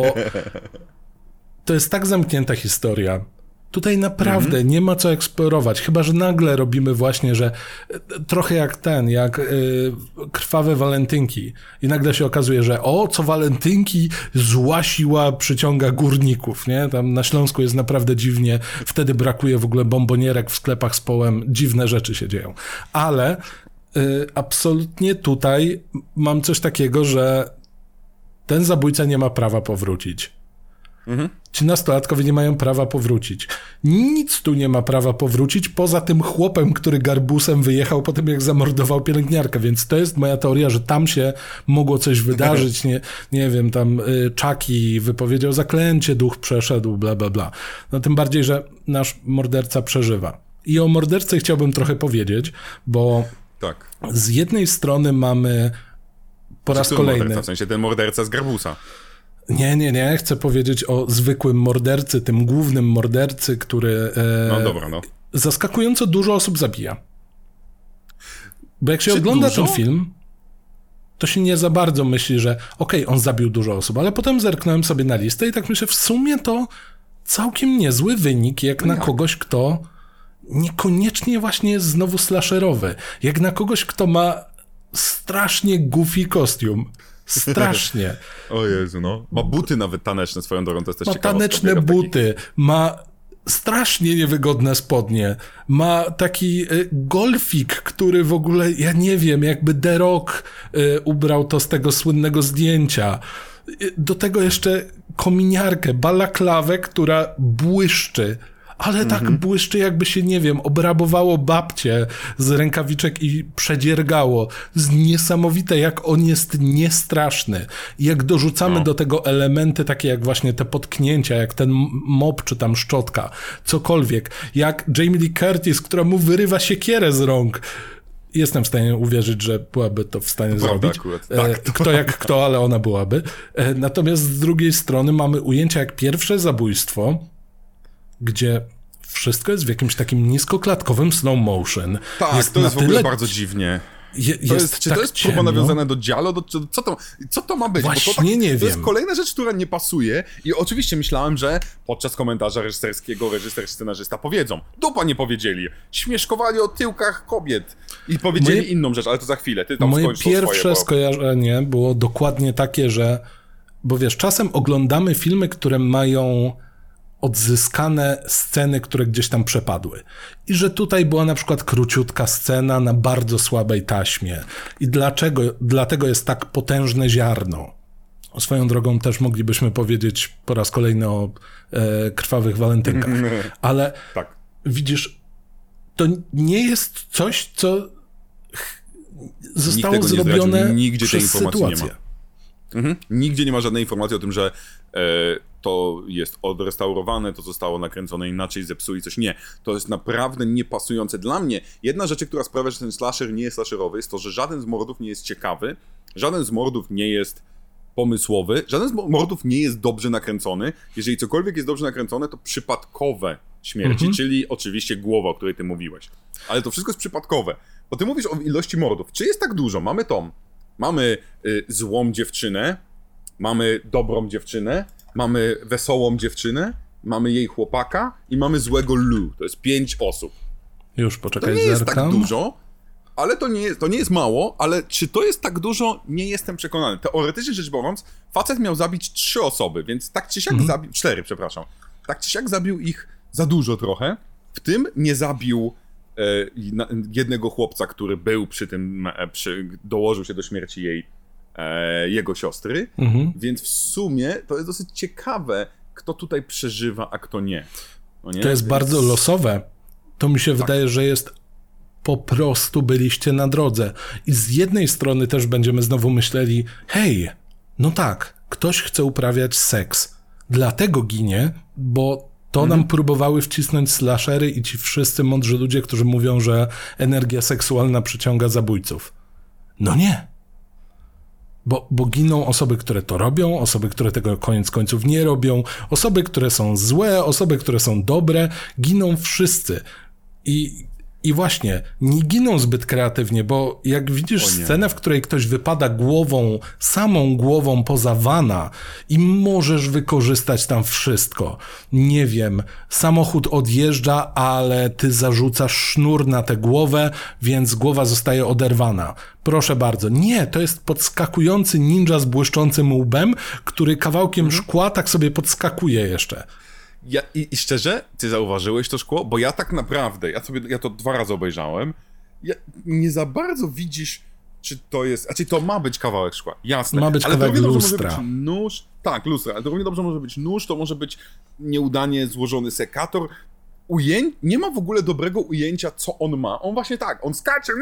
to jest tak zamknięta historia. Tutaj naprawdę nie ma co eksplorować, chyba że nagle robimy właśnie, że e, trochę jak ten, jak y, krwawe walentynki. I nagle się okazuje, że o, co walentynki, zła siła przyciąga górników, nie? Tam na Śląsku jest naprawdę dziwnie, wtedy brakuje w ogóle bombonierek w sklepach z połem, dziwne rzeczy się dzieją. Ale absolutnie tutaj mam coś takiego, że ten zabójca nie ma prawa powrócić. Ci nastolatkowie nie mają prawa powrócić. Nic tu nie ma prawa powrócić, poza tym chłopem, który garbusem wyjechał po tym, jak zamordował pielęgniarkę, więc to jest moja teoria, że tam się mogło coś wydarzyć, nie, nie wiem, tam y, Chucky wypowiedział zaklęcie, duch przeszedł, bla, bla, bla. No tym bardziej, że nasz morderca przeżywa. I o mordercy chciałbym trochę powiedzieć, bo Tak. z jednej strony mamy po raz kolejny... Morderca, w sensie ten morderca z Garbusa. Nie, nie, nie. Chcę powiedzieć o zwykłym mordercy, tym głównym mordercy, który e, No dobra, no. zaskakująco dużo osób zabija. Bo jak się Czy ogląda dużo? ten film, to się nie za bardzo myśli, że okej, on zabił dużo osób, ale potem zerknąłem sobie na listę i tak myślę, w sumie to całkiem niezły wynik, jak No na kogoś, kto niekoniecznie właśnie jest znowu slasherowy. Jak na kogoś, kto ma strasznie goofy kostium. Strasznie. O Jezu, no. Ma buty nawet taneczne swoją drogą, to jest też Ma taneczne taki- buty, ma strasznie niewygodne spodnie, ma taki y, golfik, który w ogóle, ja nie wiem, jakby The Rock y, ubrał to z tego słynnego zdjęcia. Y, Do tego jeszcze kominiarkę, balaklawę, która błyszczy. Ale tak Mhm. błyszczy, jakby się, nie wiem, obrabowało babcie z rękawiczek i przedziergało. Z niesamowite, jak on jest niestraszny. I jak dorzucamy No. do tego elementy takie jak właśnie te potknięcia, jak ten mop czy tam szczotka, cokolwiek. Jak Jamie Lee Curtis, która mu wyrywa siekierę z rąk. Jestem w stanie uwierzyć, że byłaby to w stanie prawda zrobić. E, Tak, Kto jak kto, ale ona byłaby. E, Natomiast z drugiej strony mamy ujęcia jak pierwsze zabójstwo, gdzie wszystko jest w jakimś takim niskoklatkowym slow motion. Tak, to jest w ogóle tyle- bardzo dziwnie. Je, To jest, jest, czy tak to jest ciemno. próba nawiązane do Diallo? Do, czy- co, to, co to ma być? Bo to, Właśnie tak, nie to jest wiem. kolejna rzecz, która nie pasuje i oczywiście myślałem, że podczas komentarza reżyserskiego reżyser, scenarzysta powiedzą. Dupa nie powiedzieli. Śmieszkowali o tyłkach kobiet i powiedzieli Moje- inną rzecz, ale to za chwilę. Ty tam Moje pierwsze swoje, bo... skojarzenie było dokładnie takie, że bo wiesz, czasem oglądamy filmy, które mają odzyskane sceny, które gdzieś tam przepadły. I że tutaj była na przykład króciutka scena na bardzo słabej taśmie. I dlaczego, dlatego jest tak potężne ziarno. Swoją drogą też moglibyśmy powiedzieć po raz kolejny o e, krwawych walentynkach. Ale Tak. widzisz, to nie jest coś, co zostało zrobione nigdzie tej przez informacji nie ma. sytuację. Mhm. Nigdzie nie ma żadnej informacji o tym, że to jest odrestaurowane, to zostało nakręcone inaczej, zepsuli coś. Nie. To jest naprawdę niepasujące. Dla mnie jedna rzecz, która sprawia, że ten slasher nie jest slasherowy, jest to, że żaden z mordów nie jest ciekawy, żaden z mordów nie jest pomysłowy, żaden z mo- mordów nie jest dobrze nakręcony. Jeżeli cokolwiek jest dobrze nakręcone, to przypadkowe śmierci, Mhm. czyli oczywiście głowa, o której ty mówiłeś. Ale to wszystko jest przypadkowe. Bo ty mówisz o ilości mordów. Czy jest tak dużo? Mamy Tom. Mamy y, złą dziewczynę, mamy dobrą dziewczynę, mamy wesołą dziewczynę, mamy jej chłopaka i mamy złego Lou. To jest pięć osób. Już To poczekaj, nie jest tak zerkam. dużo, ale to nie, jest, to nie jest mało, ale czy to jest tak dużo, nie jestem przekonany. Teoretycznie rzecz biorąc, facet miał zabić trzy osoby, więc tak czy siak Mhm. zabił, cztery, przepraszam, tak czy siak zabił ich za dużo trochę, w tym nie zabił e, jednego chłopca, który był przy tym, e, przy, dołożył się do śmierci jej e, jego siostry, Mhm. więc w sumie to jest dosyć ciekawe, kto tutaj przeżywa, a kto nie. No nie? To jest Więc- bardzo losowe. To mi się wydaje, że jest po prostu byliście na drodze. I z jednej strony też będziemy znowu myśleli, hej, no tak, ktoś chce uprawiać seks. Dlatego ginie, bo to Mhm. nam próbowały wcisnąć slashery i ci wszyscy mądrzy ludzie, którzy mówią, że energia seksualna przyciąga zabójców. No nie. Bo, bo giną osoby, które to robią, osoby, które tego koniec końców nie robią, osoby, które są złe, osoby, które są dobre, giną wszyscy. I, i właśnie, nie giną zbyt kreatywnie, bo jak widzisz scenę, w której ktoś wypada głową, samą głową poza wana i możesz wykorzystać tam wszystko. Nie wiem, samochód odjeżdża, ale ty zarzucasz sznur na tę głowę, więc głowa zostaje oderwana. Proszę bardzo. Nie, to jest podskakujący ninja z błyszczącym łbem, który kawałkiem Mhm. szkła tak sobie podskakuje jeszcze. Ja, i, I szczerze, ty zauważyłeś to szkło? Bo ja tak naprawdę, ja, sobie, ja to dwa razy obejrzałem, ja, nie za bardzo widzisz, czy to jest, a czy to ma być kawałek szkła, jasne. Ma być ale kawałek równie dobrze lustra. może być nóż, tak, lustra, ale to równie dobrze może być nóż, to może być nieudanie złożony sekator. Ujęć, nie ma w ogóle dobrego ujęcia, co on ma. On właśnie tak, on skacze,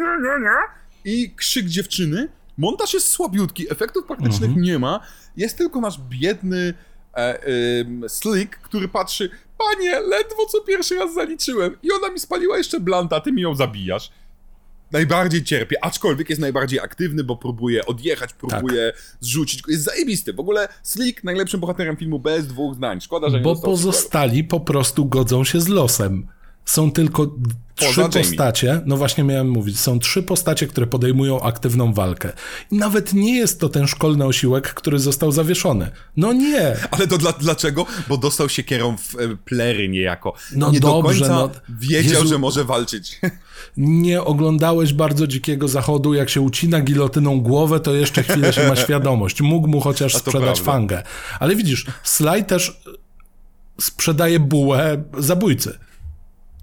i krzyk dziewczyny. Montaż jest słabiutki, efektów praktycznych Mhm. nie ma. Jest tylko nasz biedny Slick, który patrzy, panie, ledwo co pierwszy raz zaliczyłem i ona mi spaliła jeszcze blanta, ty mi ją zabijasz. Najbardziej cierpię, aczkolwiek jest najbardziej aktywny, bo próbuje odjechać, próbuje zrzucić. Jest zajebisty. W ogóle Slick najlepszym bohaterem filmu bez dwóch zdań. Szkoda, że nie Bo pozostali po prostu godzą się z losem. Są tylko d- Poza trzy Jamie. postacie, no właśnie miałem mówić, są trzy postacie, które podejmują aktywną walkę. I nawet nie jest to ten szkolny osiłek, który został zawieszony. No nie. Ale to dla, dlaczego? Bo dostał się kierą w e, plery niejako. No nie dobrze, do końca no. wiedział, Jezu. że może walczyć. Nie oglądałeś bardzo dzikiego zachodu, jak się ucina gilotyną głowę, to jeszcze chwilę się ma świadomość. Mógł mu chociaż sprzedać fangę. Ale widzisz, Sly też sprzedaje bułę zabójcy.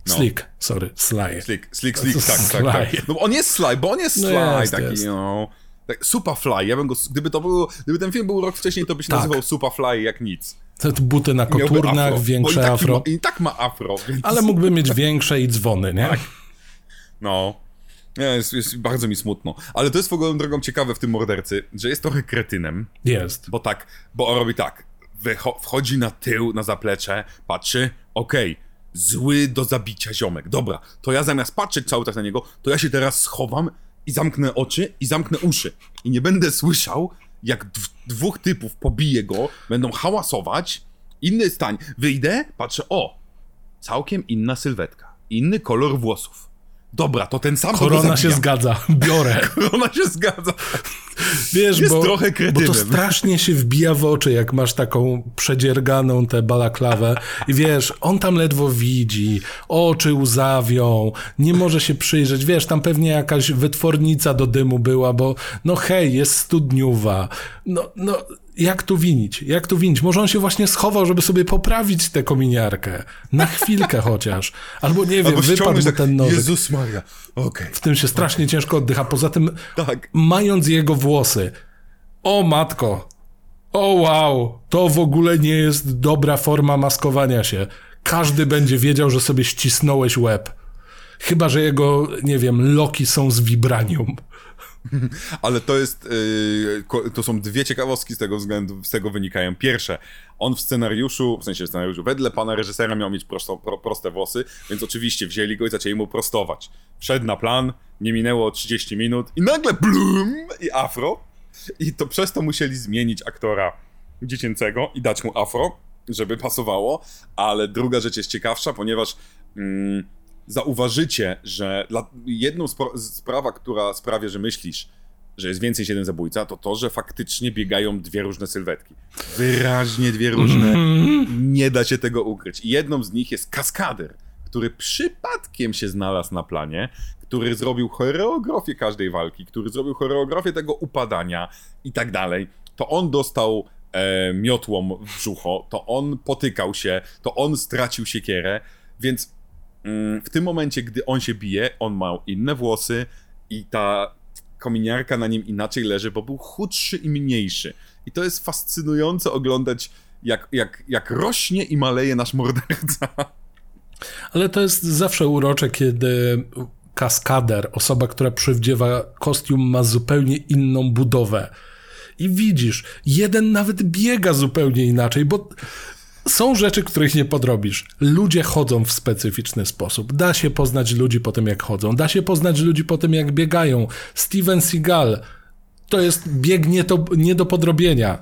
No. Slick, sorry, Sly. Slick, slick, slick, tak, tak, tak. No on jest Sly, bo on jest No Sly, jest, taki, jest. no... Tak, Superfly, ja bym go, gdyby to gdyby ten film był rok wcześniej, to by się Tak. nazywał Superfly jak nic. Te buty na koturnach, afro, większe i afro. Ma, I tak ma afro, więc... Ale mógłby mieć większe i dzwony, nie? No. Nie, jest, jest bardzo mi smutno. Ale to jest w ogóle drogą ciekawe w tym mordercy, że jest trochę kretynem, Jest. bo tak, bo on robi tak, wycho- wchodzi na tył, na zaplecze, patrzy, okej, zły do zabicia ziomek, dobra, to ja zamiast patrzeć cały czas na niego, to ja się teraz schowam i zamknę oczy i zamknę uszy. I nie będę słyszał, jak dw- dwóch typów pobije go, będą hałasować, inny stań, wyjdę, patrzę, o, całkiem inna sylwetka, inny kolor włosów. Dobra, to ten sam Korona się zgadza, biorę. Korona się zgadza. Wiesz, Jest bo, trochę bo to strasznie się wbija w oczy, jak masz taką przedzierganą tę balaklawę. I wiesz, on tam ledwo widzi, oczy łzawią, nie może się przyjrzeć, wiesz, tam pewnie jakaś wytwornica do dymu była, bo no hej, jest studniuwa, no, no jak tu winić, jak tu winić? Może on się właśnie schował, żeby sobie poprawić tę kominiarkę, na chwilkę chociaż, albo nie wiem, Albo wypadł tak, ten nożyk. Jezus Maria, okej. W tym się strasznie ciężko oddycha. Poza tym, Tak. mając jego włosy, o matko, o wow, to w ogóle nie jest dobra forma maskowania się. Każdy będzie wiedział, że sobie ścisnąłeś łeb. Chyba, że jego, nie wiem, loki są z vibranium. Ale to jest, ko- to są dwie ciekawostki z tego względu, z tego wynikają. Pierwsze, on w scenariuszu, w sensie scenariuszu, wedle pana reżysera miał mieć prosto, pro, proste włosy, więc oczywiście wzięli go i zaczęli mu prostować. Wszedł na plan, nie minęło 30 minut i nagle blum i afro. I to przez to musieli zmienić aktora dziecięcego i dać mu afro, żeby pasowało, ale druga rzecz jest ciekawsza, ponieważ mm, zauważycie, że jedną spra- sprawa, która sprawia, że myślisz, że jest więcej niż jeden zabójca, to to, że faktycznie biegają dwie różne sylwetki. Wyraźnie dwie różne. Nie da się tego ukryć. I jedną z nich jest kaskader, który przypadkiem się znalazł na planie, który zrobił choreografię każdej walki, który zrobił choreografię tego upadania i tak dalej. To on dostał e, miotłą w brzucho, to on potykał się, to on stracił siekierę, więc w tym momencie, gdy on się bije, on ma inne włosy i ta kominiarka na nim inaczej leży, bo był chudszy i mniejszy. I to jest fascynujące oglądać, jak, jak, jak rośnie i maleje nasz morderca. Ale to jest zawsze urocze, kiedy kaskader, osoba, która przywdziewa kostium, ma zupełnie inną budowę. I widzisz, jeden nawet biega zupełnie inaczej, bo są rzeczy, których nie podrobisz. Ludzie chodzą w specyficzny sposób. Da się poznać ludzi po tym, jak chodzą. Da się poznać ludzi po tym, jak biegają. Steven Seagal to jest bieg nie, to, nie do podrobienia.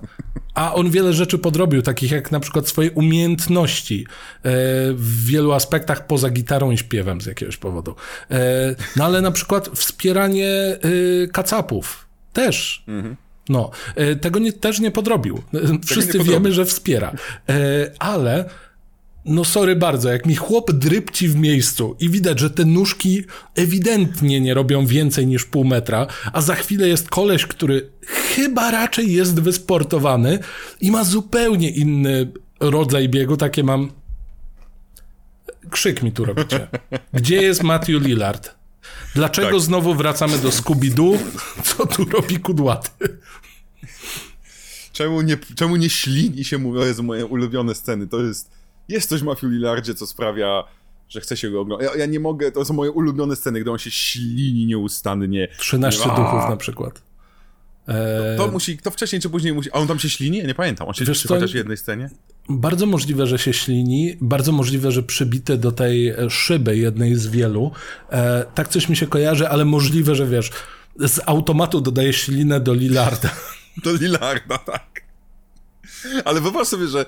A on wiele rzeczy podrobił, takich jak na przykład swoje umiejętności e, w wielu aspektach poza gitarą i śpiewem z jakiegoś powodu. E, no ale na przykład wspieranie e, kacapów też. Mhm. No, e, tego nie, też nie podrobił. Wszyscy nie wiemy, że wspiera. E, ale no sorry bardzo, jak mi chłop drypci w miejscu i widać, że te nóżki ewidentnie nie robią więcej niż pół metra, a za chwilę jest koleś, który chyba raczej jest wysportowany i ma zupełnie inny rodzaj biegu, takie mam... Krzyk mi tu robicie. Gdzie jest Matthew Lillard? Dlaczego tak. znowu wracamy do Scooby-Doo? Co tu robi kudłaty? Czemu nie, czemu nie ślini się mówi, o Jezu, moje ulubione sceny, to jest, jest coś w Matthew Lillardzie, co sprawia, że chce się go oglądać. Ja, ja, nie mogę, to są moje ulubione sceny, gdy on się ślini nieustannie. 13 duchów na przykład. To, to, eee, musi, to wcześniej czy później musi. A on tam się ślini? Ja nie pamiętam. On się Wiesz, chociaż w jednej scenie? Bardzo możliwe, że się ślini. Bardzo możliwe, że przybite do tej szyby, jednej z wielu. E, tak coś mi się kojarzy, ale możliwe, że wiesz, z automatu dodaje ślinę do Lillarda. Do Lillarda, tak. Ale wyobraź sobie, że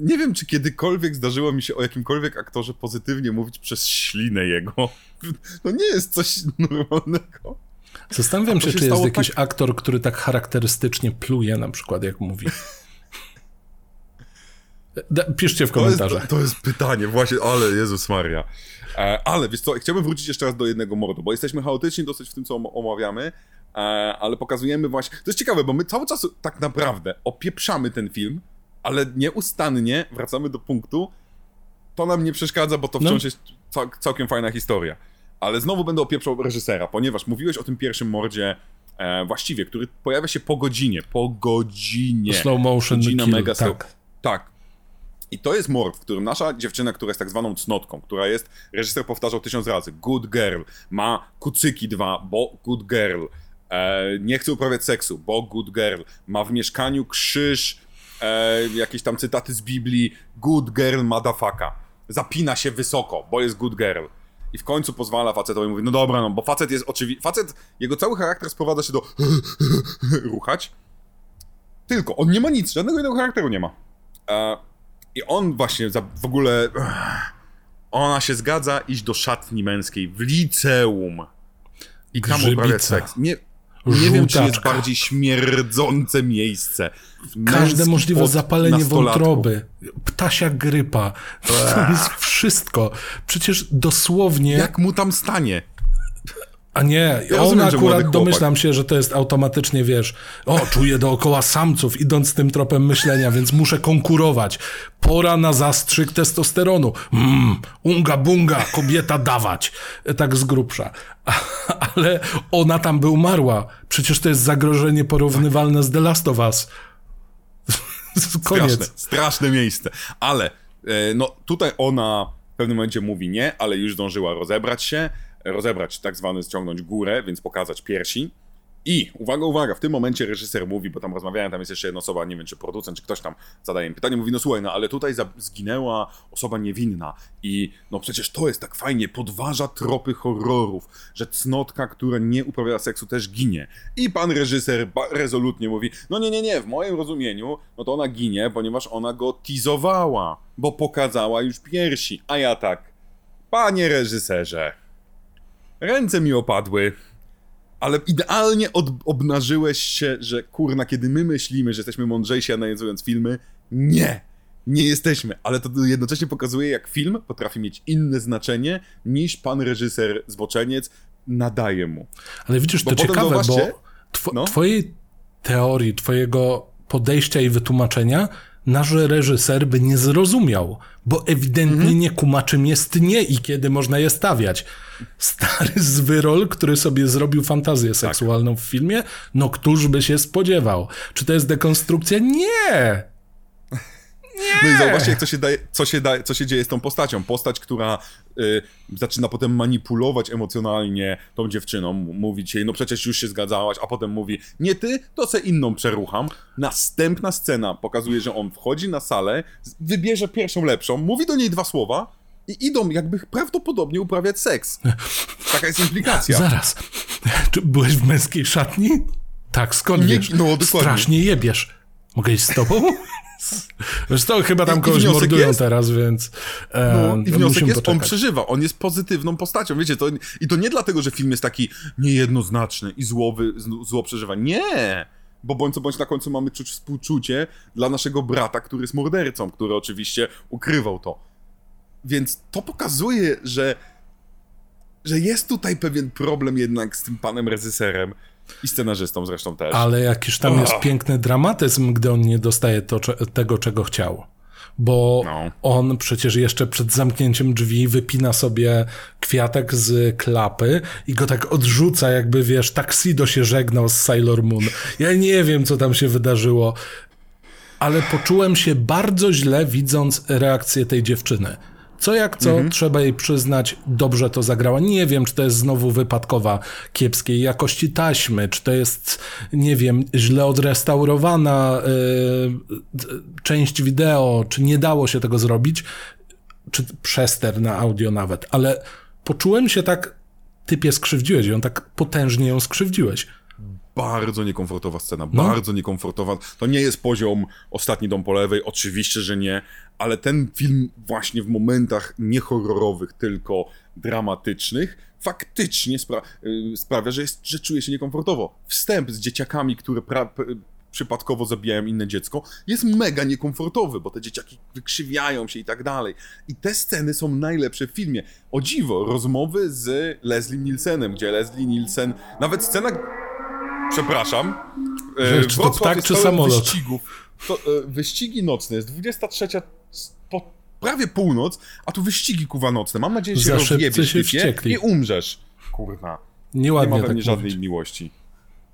nie wiem, czy kiedykolwiek zdarzyło mi się o jakimkolwiek aktorze pozytywnie mówić przez ślinę jego. To nie jest coś normalnego. Zastanawiam się, się, czy jest jakiś tak... aktor, który tak charakterystycznie pluje, na przykład, jak mówi. Piszcie w komentarzach. To jest, to, jest pytanie, właśnie, ale Jezus Maria. E, ale wiesz co, chciałbym wrócić jeszcze raz do jednego mordu, bo jesteśmy chaotyczni dosyć w tym, co omawiamy, e, ale pokazujemy właśnie. To jest ciekawe, bo my cały czas tak naprawdę opieprzamy ten film, ale nieustannie wracamy do punktu. To nam nie przeszkadza, bo to no. wciąż no. jest cał całkiem fajna historia. Ale znowu będę opieprzał reżysera, ponieważ mówiłeś o tym pierwszym mordzie, e, właściwie, który pojawia się po godzinie. Po godzinie. Slow motion Godzina kill, mega slow. Tak. tak. I to jest mord, w którym nasza dziewczyna, która jest tak zwaną cnotką, która jest, reżyser powtarzał tysiąc razy, good girl, ma kucyki dwa, bo good girl, e, nie chce uprawiać seksu, bo good girl, ma w mieszkaniu krzyż, e, jakieś tam cytaty z Biblii, good girl madafaka, zapina się wysoko, bo jest good girl. I w końcu pozwala facetowi, mówi, no dobra, no bo facet jest oczywiście, facet, jego cały charakter sprowadza się do ruchać, tylko on nie ma nic, żadnego innego charakteru nie ma. E, i on właśnie w ogóle. Ona się zgadza iść do szatni męskiej w liceum. I tam uprawiać seks. Nie, nie wiem, czy jest bardziej śmierdzące miejsce. Każde możliwe zapalenie wątroby, ptasia grypa, to jest wszystko. Przecież dosłownie... Jak mu tam stanie? A nie, ja on rozumiem, akurat domyślam się, że to jest automatycznie, wiesz, o, czuję dookoła samców, idąc tym tropem myślenia, więc muszę konkurować. Pora na zastrzyk testosteronu. Mmm, unga bunga, kobieta dawać. Tak z grubsza. Ale ona tam by umarła. Przecież to jest zagrożenie porównywalne z The Last of Us. Koniec. Straszne, straszne miejsce. Ale, e, no, tutaj ona w pewnym momencie mówi nie, ale już zdążyła rozebrać się rozebrać tak zwany, ściągnąć górę, więc pokazać piersi. I uwaga, uwaga, w tym momencie reżyser mówi, bo tam rozmawiałem, tam jest jeszcze jedna osoba, nie wiem czy producent, czy ktoś tam zadaje mi pytanie, mówi, no słuchaj, no ale tutaj zginęła osoba niewinna i no przecież to jest tak fajnie, podważa tropy horrorów, że cnotka, która nie uprawia seksu też ginie. I pan reżyser rezolutnie mówi, no nie, nie, nie, w moim rozumieniu, no to ona ginie, ponieważ ona go tizowała, bo pokazała już piersi, a ja tak, panie reżyserze, Ręce mi opadły. Ale idealnie od, obnażyłeś się, że kurna, kiedy my myślimy, że jesteśmy mądrzejsi analizując filmy, nie! Nie jesteśmy, ale to jednocześnie pokazuje, jak film potrafi mieć inne znaczenie niż pan reżyser zboczeniec nadaje mu. Ale widzisz, to ciekawe, bo tw no? twojej teorii, twojego podejścia i wytłumaczenia nasz reżyser by nie zrozumiał, bo ewidentnie Mhm. nie kuma czym jest nie i kiedy można je stawiać. Stary zwyrol, który sobie zrobił fantazję seksualną w filmie, no któż by się spodziewał? Czy to jest dekonstrukcja? Nie! No i zauważcie, jak co się, daje, co, się daje, co się dzieje z tą postacią. Postać, która y, zaczyna potem manipulować emocjonalnie tą dziewczyną, mówić jej, no przecież już się zgadzałaś, a potem mówi, nie ty, to se inną przerucham. Następna scena pokazuje, że on wchodzi na salę, wybierze pierwszą lepszą, mówi do niej dwa słowa i idą jakby prawdopodobnie uprawiać seks. Taka jest implikacja. Zaraz. Czy byłeś w męskiej szatni? Tak, skąd Nie- wiesz? no, dokładnie. Strasznie jebiesz. Mogę iść z tobą? Zresztą chyba tam I- i kogoś wniosek mordują jest. teraz, więc e, No, I wniosek jest, on poczekać. przeżywa, on jest pozytywną postacią, wiecie, to, i to nie dlatego, że film jest taki niejednoznaczny i złowy, zło przeżywa, nie! Bo bądź co bądź na końcu mamy czuć współczucie dla naszego brata, który jest mordercą, który oczywiście ukrywał to. Więc to pokazuje, że, że jest tutaj pewien problem jednak z tym panem reżyserem i scenarzystą zresztą też. Ale jakiż tam jest Ach. piękny dramatyzm, gdy on nie dostaje to, tego, czego chciał. Bo No. on przecież jeszcze przed zamknięciem drzwi wypina sobie kwiatek z klapy i go tak odrzuca, jakby wiesz, Taxido się żegnał z Sailor Moon. Ja nie wiem, co tam się wydarzyło, ale poczułem się bardzo źle, widząc reakcję tej dziewczyny. Co jak co, trzeba jej przyznać, dobrze to zagrała. Nie wiem, czy to jest znowu wypadkowa kiepskiej jakości taśmy, czy to jest, nie wiem, źle odrestaurowana yy, część wideo, czy nie dało się tego zrobić, czy przester na audio nawet, ale poczułem się tak, typie skrzywdziłeś ją, tak potężnie ją skrzywdziłeś. Bardzo niekomfortowa scena, No. bardzo niekomfortowa. To nie jest poziom Ostatni Dom po lewej, oczywiście, że nie, ale ten film właśnie w momentach nie horrorowych, tylko dramatycznych, faktycznie spra- y, sprawia, że, jest, że czuję się niekomfortowo. Wstęp z dzieciakami, które przypadkowo zabijają inne dziecko, jest mega niekomfortowy, bo te dzieciaki wykrzywiają się i tak dalej. I te sceny są najlepsze w filmie. O dziwo, rozmowy z Leslie Nielsenem, gdzie Leslie Nielsen, nawet scena Przepraszam. Że, czy to ptak, czy samolot? Wyścigów. To, e, wyścigi nocne, jest 23 s- po prawie północ, a tu wyścigi kuwa nocne. Mam nadzieję, że się rozjebiesz się wściekli. i umrzesz. Kurna. Nie ma Nieładnie we tak mnie żadnej mówić. miłości.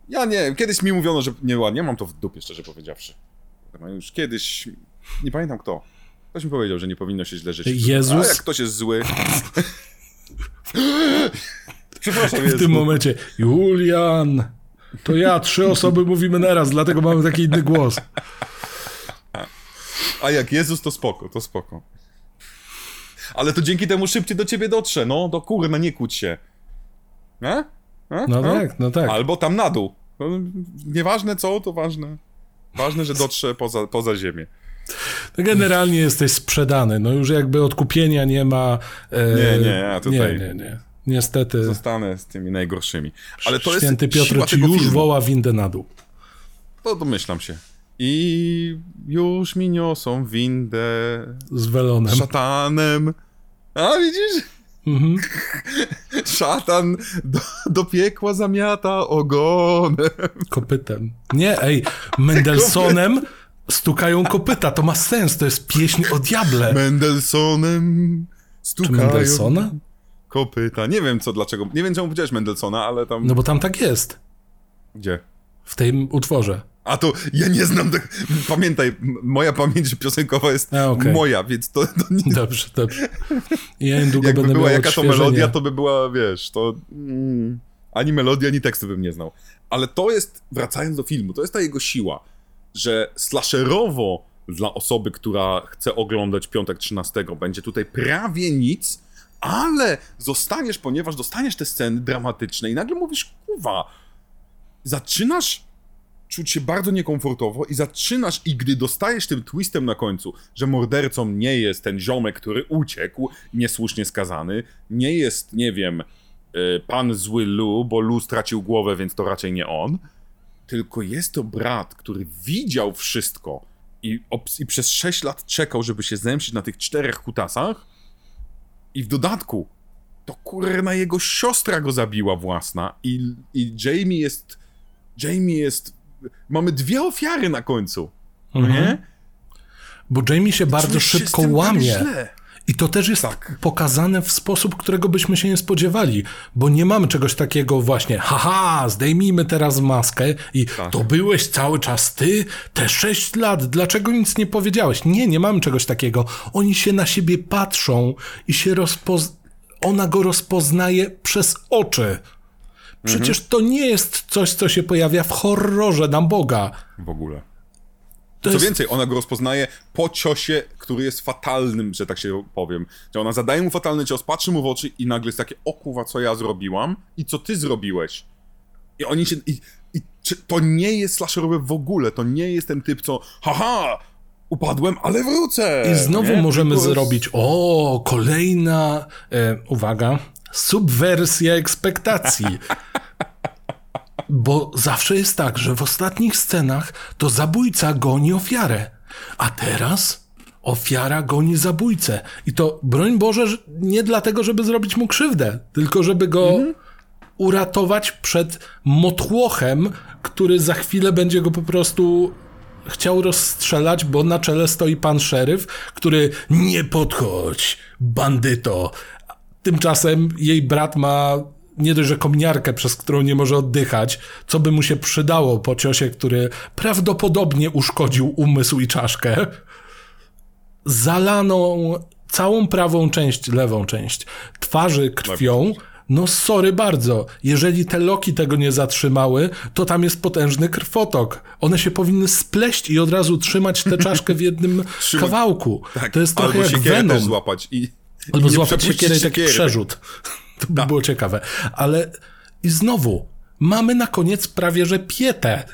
Ja nie, kiedyś mi mówiono, że nieładnie, mam to w dupie, szczerze powiedziawszy. No już kiedyś, nie pamiętam kto. Ktoś mi powiedział, że nie powinno się źle żyć. Jezus? A jak ktoś jest zły... Przepraszam, W Jezu. tym momencie, Julian, to ja, trzy osoby mówimy naraz, dlatego mamy taki inny głos. A jak Jezus, to spoko, to spoko. Ale to dzięki temu szybciej do ciebie dotrze, no, do kurna, nie kłóć się. Nie? Nie? No Nie? tak, no tak. Albo tam na dół. No, nieważne co, to ważne. Ważne, że dotrze poza, poza ziemię. No Generalnie jesteś sprzedany, no już jakby odkupienia nie ma. e, Nie, nie, ja tutaj- Nie, nie, nie. Niestety, Zostanę z tymi najgorszymi. Ale to święty jest Piotr ci już filmu. woła windę na dół. To domyślam się. I już mi niosą windę Z welonem. szatanem. A widzisz? Mhm. Szatan do, do piekła zamiata ogonem. Kopytem. Nie, ej, Mendelsonem stukają kopyta, to ma sens, to jest pieśń o diable. Mendelsonem Czy stukają Mendelsona? Kopyta. Nie wiem co, dlaczego. Nie wiem czemu powiedziałeś Mendelsona, ale tam... No bo tam tak jest, Gdzie? w tym utworze. A to ja nie znam tak. Pamiętaj, moja pamięć piosenkowa jest A, okej. moja, więc to, to nie, Dobrze, dobrze. Ja niedługo jakby będę była jaka to melodia, to by była, wiesz, to mm, ani melodii, ani tekstu bym nie znał. Ale to jest, wracając do filmu, to jest ta jego siła, że slasherowo dla osoby, która chce oglądać Piątek 13, będzie tutaj prawie nic, ale zostaniesz, ponieważ dostaniesz te sceny dramatyczne i nagle mówisz, kuwa, zaczynasz czuć się bardzo niekomfortowo i zaczynasz, i gdy dostajesz tym twistem na końcu, że mordercą nie jest ten ziomek, który uciekł, niesłusznie skazany, nie jest, nie wiem, y, pan zły Lu, bo Lu stracił głowę, więc to raczej nie on, tylko jest to brat, który widział wszystko i, i przez 6 lat czekał, żeby się zemścić na tych czterech kutasach i w dodatku to kurna jego siostra go zabiła własna i, i Jamie jest Jamie jest mamy dwie ofiary na końcu, Mhm. nie? Bo Jamie się bardzo się szybko tym tak łamie. źle. I to też jest Tak. pokazane w sposób, którego byśmy się nie spodziewali, bo nie mamy czegoś takiego właśnie, haha, zdejmijmy teraz maskę i Tak. to byłeś cały czas ty, te sześć lat, dlaczego nic nie powiedziałeś? Nie, nie mamy czegoś takiego. Oni się na siebie patrzą i się rozpoz... ona go rozpoznaje przez oczy. Przecież to nie jest coś, co się pojawia w horrorze na Boga. W ogóle. To Co jest... więcej, ona go rozpoznaje po ciosie, który jest fatalnym, że tak się powiem. Że ona zadaje mu fatalny cios, patrzy mu w oczy i nagle jest takie, o kurwa, co ja zrobiłam i co ty zrobiłeś. I oni się... I, i czy to nie jest slasherowe w ogóle, to nie jest ten typ, co haha, upadłem, ale wrócę. I znowu nie? możemy Tylko zrobić, o, kolejna, e, uwaga, subwersja ekspektacji. Bo zawsze jest tak, że w ostatnich scenach to zabójca goni ofiarę, a teraz ofiara goni zabójcę. I to, broń Boże, że- nie dlatego, żeby zrobić mu krzywdę, tylko żeby go uratować przed motłochem, który za chwilę będzie go po prostu chciał rozstrzelać, bo na czele stoi pan szeryf, który nie podchodź, bandyto. Tymczasem jej brat ma nie dość, że kominiarkę, przez którą nie może oddychać, co by mu się przydało po ciosie, który prawdopodobnie uszkodził umysł i czaszkę. Zalaną całą prawą część, lewą część twarzy krwią. No sorry bardzo, jeżeli te loki tego nie zatrzymały, to tam jest potężny krwotok. One się powinny spleść i od razu trzymać tę czaszkę w jednym kawałku. Tak, to jest trochę jak Venom. złapać i... Albo i złapać siekierę i taki przerzut. To by było ciekawe. Ale i znowu, mamy na koniec prawie że pietę.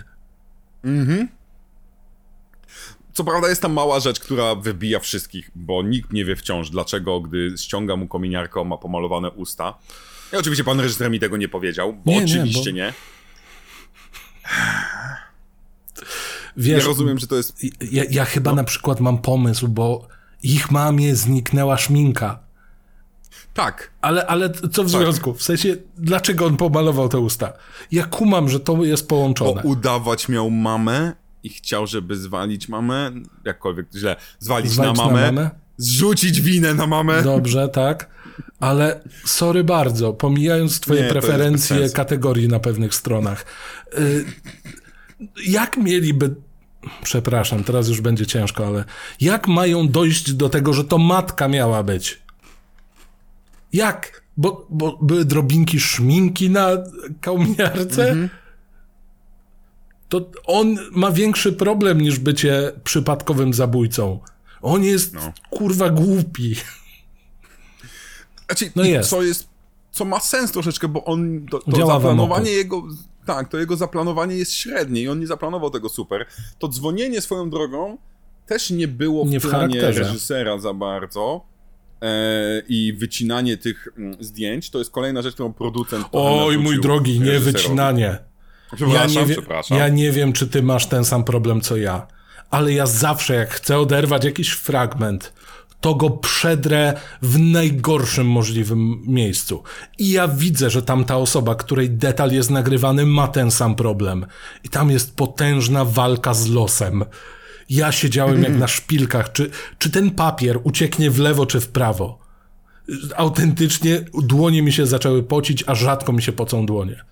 Co prawda jest tam mała rzecz, która wybija wszystkich, bo nikt nie wie wciąż, dlaczego, gdy ściąga mu kominiarkę, ma pomalowane usta. I oczywiście pan reżyser mi tego nie powiedział, bo Nie, nie, oczywiście bo- nie. Wiesz, Ja rozumiem, że to jest... ja, ja chyba na przykład mam pomysł, bo ich mamie zniknęła szminka. Tak, Ale, ale co w związku? W sensie, dlaczego on pomalował te usta? Ja kumam, że to jest bo połączone. udawać miał mamę i chciał, żeby zwalić mamę, jakkolwiek źle, zwalić, Zwalić na, mamę, zrzucić winę na mamę. Dobrze, tak. Ale sorry bardzo, pomijając twoje Nie, preferencje kategorii na pewnych stronach. Y, jak mieliby... Przepraszam, teraz już będzie ciężko, ale jak mają dojść do tego, że to matka miała być? Jak? Bo, bo były drobinki szminki na kominiarce? Mhm. To on ma większy problem niż bycie przypadkowym zabójcą. On jest No. kurwa głupi. Znaczy, No jest. co jest, co ma sens troszeczkę, bo on, to, to zaplanowanie jego, tak, to jego zaplanowanie jest średnie i on nie zaplanował tego super. To dzwonienie swoją drogą też nie było w Nie w planie charakterze. reżysera za bardzo. E, I wycinanie tych mm, zdjęć to jest kolejna rzecz, którą producent. Oj, mój drogi, nie reżyserowi. Ja nie, wie, przepraszam. ja nie wiem, czy ty masz ten sam problem co ja, ale ja zawsze, jak chcę oderwać jakiś fragment, to go przedrę w najgorszym możliwym miejscu. I ja widzę, że tam ta osoba, której detal jest nagrywany, ma ten sam problem. I tam jest potężna walka z losem. Ja siedziałem jak na szpilkach. Czy, czy ten papier ucieknie w lewo czy w prawo? Autentycznie dłonie mi się zaczęły pocić, a rzadko mi się pocą dłonie.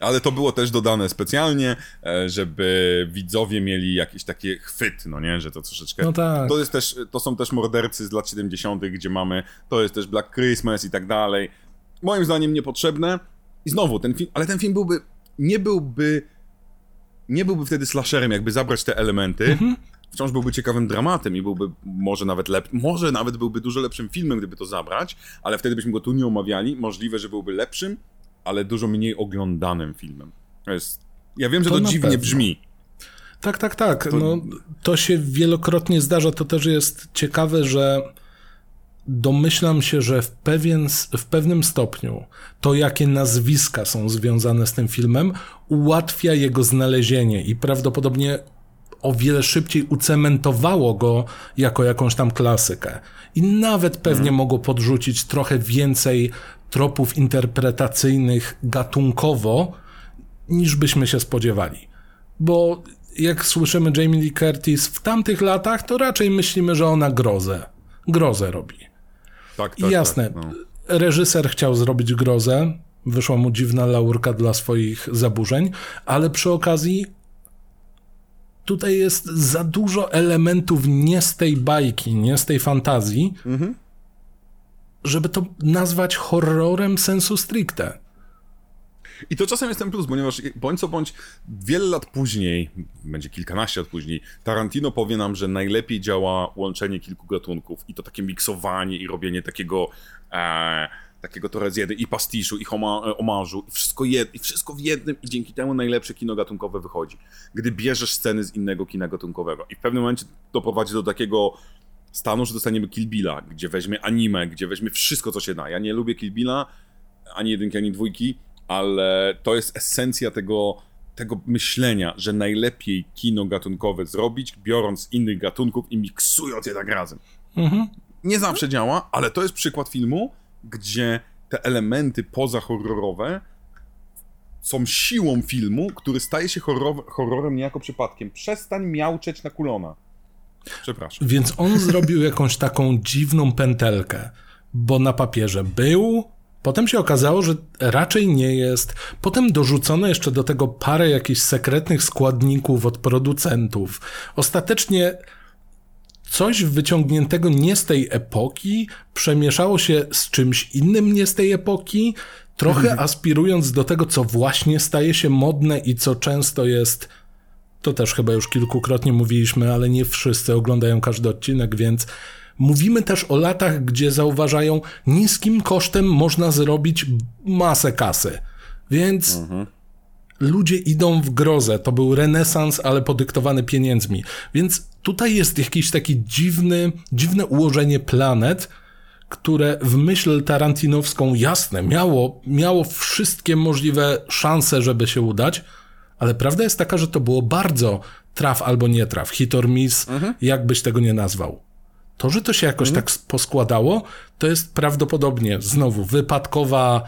Ale to było też dodane specjalnie, e, żeby widzowie mieli jakiś taki chwyt, no nie, że to troszeczkę... No tak. To, jest też, to są też mordercy z lat 70., gdzie mamy, to jest też Black Christmas i tak dalej. Moim zdaniem niepotrzebne. I znowu, ten film, ale ten film byłby, nie byłby, nie byłby wtedy slasherem, jakby zabrać te elementy. Mhm. Wciąż byłby ciekawym dramatem i byłby może nawet lep, może nawet byłby dużo lepszym filmem, gdyby to zabrać, ale wtedy byśmy go tu nie omawiali. Możliwe, że byłby lepszym, ale dużo mniej oglądanym filmem. To jest, ja wiem, że To to, dziwnie pewno. brzmi. Tak, tak, tak. No, to się wielokrotnie zdarza. To też jest ciekawe, że domyślam się, że w, pewien, w pewnym stopniu to, jakie nazwiska są związane z tym filmem, ułatwia jego znalezienie i prawdopodobnie o wiele szybciej ucementowało go jako jakąś tam klasykę. I nawet pewnie mogło podrzucić trochę więcej tropów interpretacyjnych gatunkowo, niż byśmy się spodziewali. Bo jak słyszymy Jamie Lee Curtis w tamtych latach, to raczej myślimy, że ona grozę. Grozę robi. Tak, tak, I jasne, Tak, no. reżyser chciał zrobić grozę, wyszła mu dziwna laurka dla swoich zaburzeń, ale przy okazji tutaj jest za dużo elementów nie z tej bajki, nie z tej fantazji, żeby to nazwać horrorem sensu stricte. I to czasem jest ten plus, ponieważ bądź co bądź wiele lat później, będzie kilkanaście lat później, Tarantino powie nam, że najlepiej działa łączenie kilku gatunków i to takie miksowanie i robienie takiego e, takiego torezjedy i pastiszu i homa, e, omarzu i wszystko, jed, i wszystko w jednym i dzięki temu najlepsze kino gatunkowe wychodzi. Gdy bierzesz sceny z innego kina gatunkowego i w pewnym momencie doprowadzi do takiego stanu, że dostaniemy Kill Billa, gdzie weźmie anime, gdzie weźmie wszystko, co się da. Ja nie lubię Kill Billa, ani jedynki, ani dwójki, ale to jest esencja tego, tego myślenia, że najlepiej kino gatunkowe zrobić, biorąc innych gatunków i miksując je tak razem. Nie zawsze działa, ale to jest przykład filmu, gdzie te elementy pozahorrorowe są siłą filmu, który staje się horror, horrorem niejako przypadkiem. Przestań miauczeć na kulona. Przepraszam. Więc on zrobił jakąś taką dziwną pętelkę, bo na papierze był, potem się okazało, że raczej nie jest. Potem dorzucono jeszcze do tego parę jakichś sekretnych składników od producentów. Ostatecznie coś wyciągniętego nie z tej epoki przemieszało się z czymś innym nie z tej epoki, trochę aspirując do tego, co właśnie staje się modne i co często jest. To też chyba już kilkukrotnie mówiliśmy, ale nie wszyscy oglądają każdy odcinek, więc mówimy też o latach, gdzie zauważają, niskim kosztem można zrobić masę kasy. Więc ludzie idą w grozę. To był renesans, ale podyktowany pieniędzmi. Więc tutaj jest jakiś taki dziwny, dziwne ułożenie planet, które w myśl tarantinowską jasne miało, miało wszystkie możliwe szanse, żeby się udać, ale prawda jest taka, że to było bardzo traf albo nie traf, hit or miss, jak byś tego nie nazwał. To, że to się jakoś tak poskładało, to jest prawdopodobnie znowu wypadkowa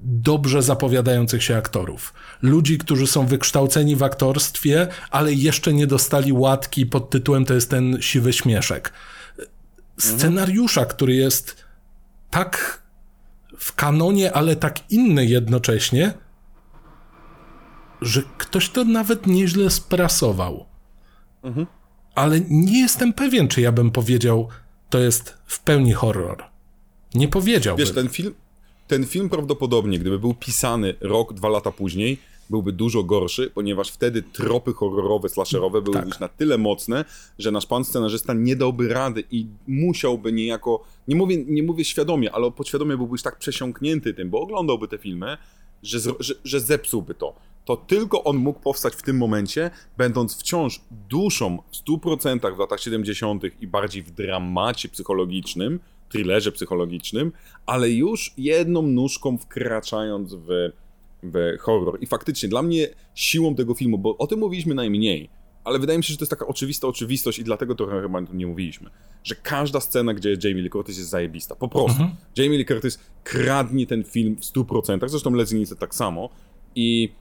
dobrze zapowiadających się aktorów. Ludzi, którzy są wykształceni w aktorstwie, ale jeszcze nie dostali łatki pod tytułem to jest ten siwy śmieszek. Scenariusza, który jest tak w kanonie, ale tak inny jednocześnie, że ktoś to nawet nieźle sprasował. Ale nie jestem pewien, czy ja bym powiedział, to jest w pełni horror. Nie powiedziałbym. Wiesz, ten film, ten film prawdopodobnie, gdyby był pisany rok, dwa lata później, byłby dużo gorszy, ponieważ wtedy tropy horrorowe, slasherowe były Tak. już na tyle mocne, że nasz pan scenarzysta nie dałby rady i musiałby niejako, nie mówię, nie mówię świadomie, ale podświadomie byłby już tak przesiąknięty tym, bo oglądałby te filmy, że, że, że zepsułby to. To tylko on mógł powstać w tym momencie, będąc wciąż duszą w 100% w latach 70. i bardziej w dramacie psychologicznym, thrillerze psychologicznym, ale już jedną nóżką wkraczając w, w horror. I faktycznie dla mnie siłą tego filmu, bo o tym mówiliśmy najmniej, ale wydaje mi się, że to jest taka oczywista oczywistość i dlatego trochę chyba nie mówiliśmy, że każda scena, gdzie jest Jamie Lee Curtis jest zajebista. Po prostu. Jamie Lee Curtis kradnie ten film w 100%, zresztą Nielsen tak samo i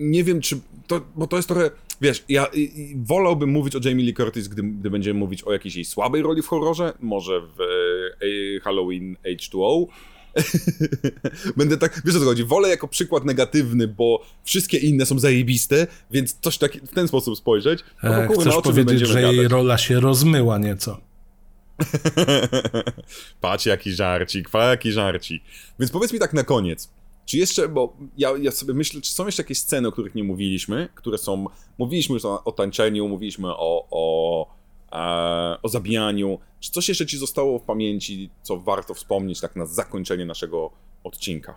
nie wiem, czy. To, bo to jest trochę. Wiesz, ja wolałbym mówić o Jamie Lee Curtis, gdy, gdy będziemy mówić o jakiejś jej słabej roli w horrorze, może w e, Halloween H2O. Będę tak, wiesz o co chodzi, wolę jako przykład negatywny, bo wszystkie inne są zajebiste, więc coś tak w ten sposób spojrzeć. No, E, Chcesz o czym my powiedzieć, że jej gadać? rola się rozmyła nieco. Patrz jaki żarcik, patrz jaki żarcik. Więc powiedz mi tak na koniec, czy jeszcze, bo ja, ja sobie myślę, czy są jeszcze jakieś sceny, o których nie mówiliśmy, które są, mówiliśmy już o, o tańczeniu, mówiliśmy o, o, o zabijaniu, czy coś jeszcze ci zostało w pamięci, co warto wspomnieć tak na zakończenie naszego odcinka?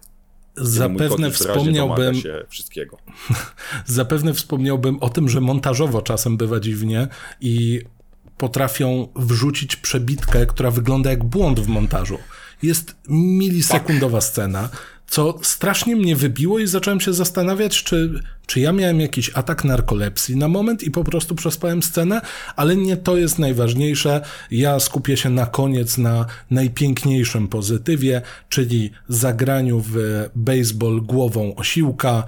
Zapewne wspomniałbym, się wszystkiego. zapewne wspomniałbym o tym, że montażowo czasem bywa dziwnie i potrafią wrzucić przebitkę, która wygląda jak błąd w montażu. Jest milisekundowa scena, co strasznie mnie wybiło i zacząłem się zastanawiać, czy, czy ja miałem jakiś atak narkolepsji na moment i po prostu przespałem scenę, ale nie to jest najważniejsze. Ja skupię się na koniec na najpiękniejszym pozytywie, czyli zagraniu w baseball głową osiłka,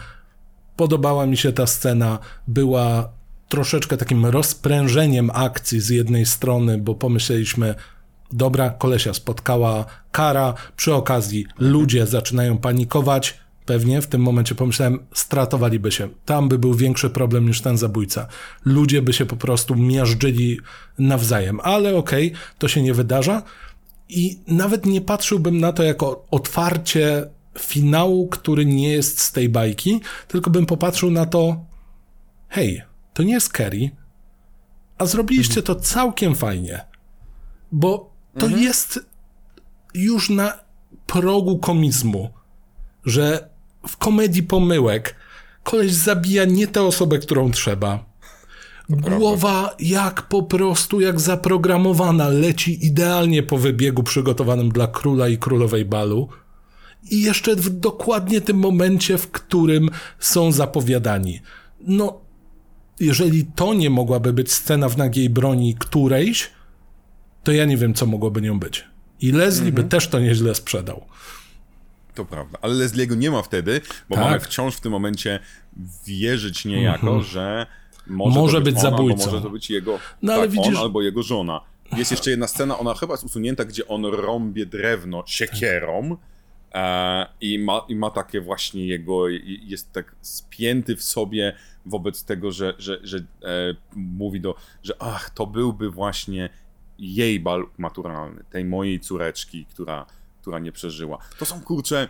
Podobała mi się ta scena, była troszeczkę takim rozprężeniem akcji z jednej strony, bo pomyśleliśmy, dobra, kolesia spotkała kara, przy okazji ludzie zaczynają panikować, pewnie w tym momencie pomyślałem, stratowaliby się. Tam by był większy problem niż ten zabójca. Ludzie by się po prostu miażdżyli nawzajem, ale okej, okay, to się nie wydarza i nawet nie patrzyłbym na to jako otwarcie finału, który nie jest z tej bajki, tylko bym popatrzył na to, hej, to nie jest Kerry, a zrobiliście to całkiem fajnie, bo to mhm. jest już na progu komizmu, że w komedii pomyłek koleś zabija nie tę osobę, którą trzeba. Głowa jak po prostu, jak zaprogramowana, leci idealnie po wybiegu przygotowanym dla króla i królowej balu. I jeszcze w dokładnie tym momencie, w którym są zapowiadani. No, jeżeli to nie mogłaby być scena w nagiej broni którejś, to ja nie wiem, co mogłoby nią być. I Leslie mhm. by też to nieźle sprzedał. To prawda, ale Leslie'ego nie ma wtedy, bo tak. mamy wciąż w tym momencie wierzyć niejako, mhm. że może, może być, być zabójcą. Może to być jego, no, ale tak, widzisz... on albo jego żona. Jest jeszcze jedna scena, ona chyba jest usunięta, gdzie on rąbie drewno siekierą e, i, ma, i ma takie właśnie jego, jest tak spięty w sobie wobec tego, że, że, że e, mówi do, że ach, to byłby właśnie jej bal maturalny, tej mojej córeczki, która, która nie przeżyła. To są kurcze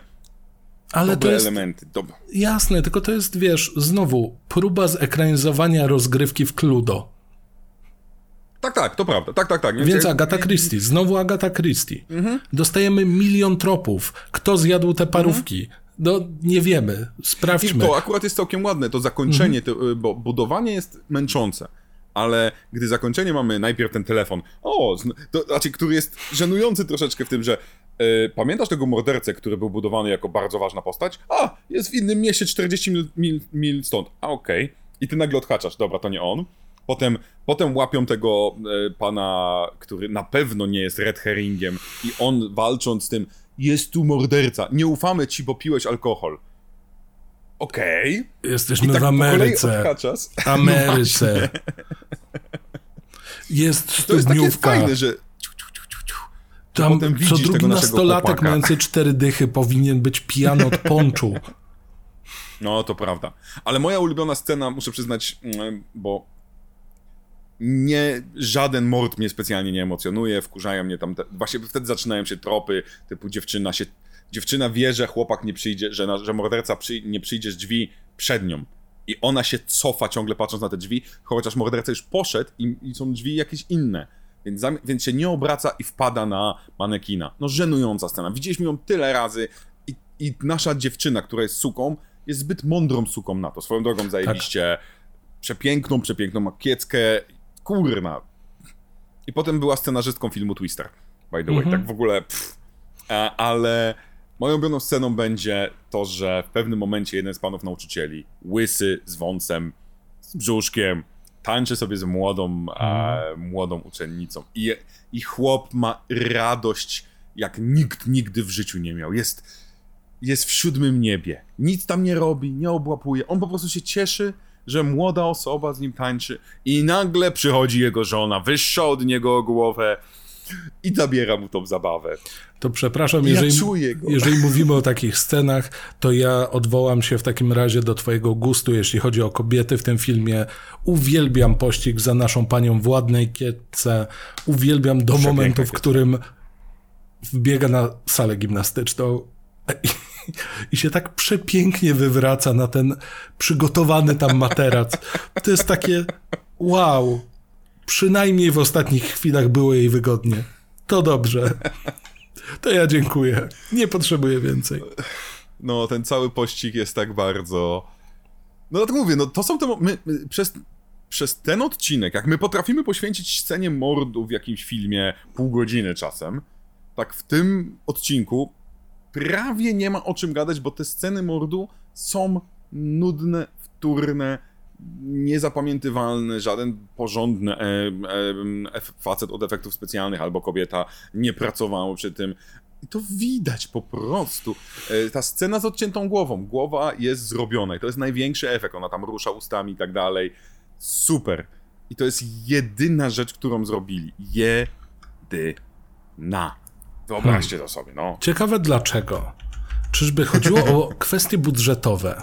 ale dobre to jest, elementy. Dobre. Jasne, tylko to jest, wiesz, znowu próba zekranizowania rozgrywki w Cludo. Tak, tak, to prawda. Tak, tak, tak. Więc Agata Christie, znowu Agata Christie. Mhm. Dostajemy milion tropów. Kto zjadł te parówki? Mhm. No, nie wiemy. Sprawdźmy. I to akurat jest całkiem ładne, to zakończenie, mhm. to, bo budowanie jest męczące ale gdy zakończenie mamy najpierw ten telefon, o, to, znaczy, który jest żenujący troszeczkę w tym, że yy, pamiętasz tego mordercę, który był budowany jako bardzo ważna postać? A, jest w innym mieście 40 mil, mil, mil stąd. A, okej. Okay. I ty nagle odhaczasz, dobra, to nie on. Potem, potem łapią tego y, pana, który na pewno nie jest red herringiem i on walcząc z tym, jest tu morderca, nie ufamy ci, bo piłeś alkohol. Okej. Okay. Jesteśmy tak w Ameryce. Ameryce. Jest studniówka. To jest takie fajne, że tam co drugi nastolatek mający cztery dychy powinien być pijany od ponczu. No, to prawda. Ale moja ulubiona scena, muszę przyznać, mm, bo nie, żaden mord mnie specjalnie nie emocjonuje, wkurzają mnie tam, te, właśnie wtedy zaczynają się tropy, typu dziewczyna się, dziewczyna wie, że chłopak nie przyjdzie, że, na, że morderca przy, nie przyjdzie z drzwi przed nią. I ona się cofa ciągle patrząc na te drzwi, chociaż morderca już poszedł i, i są drzwi jakieś inne. Więc, więc się nie obraca i wpada na manekina. No żenująca scena. Widzieliśmy ją tyle razy i, i nasza dziewczyna, która jest suką, jest zbyt mądrą suką na to. Swoją drogą zajebiście tak. przepiękną, przepiękną makieckę. Kurna. I potem była scenarzystką filmu Twister. By the way, mhm. tak w ogóle. Pff. Ale Moją ulubioną sceną będzie to, że w pewnym momencie jeden z panów nauczycieli, łysy, z wąsem, z brzuszkiem, tańczy sobie z młodą, mm. młodą uczennicą. I, I chłop ma radość, jak nikt nigdy w życiu nie miał. Jest, jest w siódmym niebie. Nic tam nie robi, nie obłapuje. On po prostu się cieszy, że młoda osoba z nim tańczy i nagle przychodzi jego żona, wyższa od niego o głowę i zabiera mu tą zabawę. To przepraszam, jeżeli, ja jeżeli mówimy o takich scenach, to ja odwołam się w takim razie do twojego gustu, jeśli chodzi o kobiety w tym filmie. Uwielbiam pościg za naszą panią w ładnej kietce. Uwielbiam do momentu, w którym wbiega na salę gimnastyczną i, i się tak przepięknie wywraca na ten przygotowany tam materac. To jest takie wow. Przynajmniej w ostatnich chwilach było jej wygodnie. To dobrze. To ja dziękuję. Nie potrzebuję więcej. No, ten cały pościg jest tak bardzo. No tak mówię, no to są te. My, my, przez, przez ten odcinek, jak my potrafimy poświęcić scenie mordu w jakimś filmie pół godziny czasem, tak w tym odcinku prawie nie ma o czym gadać, bo te sceny mordu są nudne, wtórne, niezapamiętywalny, żaden porządny e, e, facet od efektów specjalnych albo kobieta nie pracowało przy tym. I to widać po prostu. E, ta scena z odciętą głową. Głowa jest zrobiona i to jest największy efekt. Ona tam rusza ustami i tak dalej. Super. I to jest jedyna rzecz, którą zrobili. Jedyna. Wyobraźcie to sobie, no. Ciekawe dlaczego. Czyżby chodziło o kwestie budżetowe?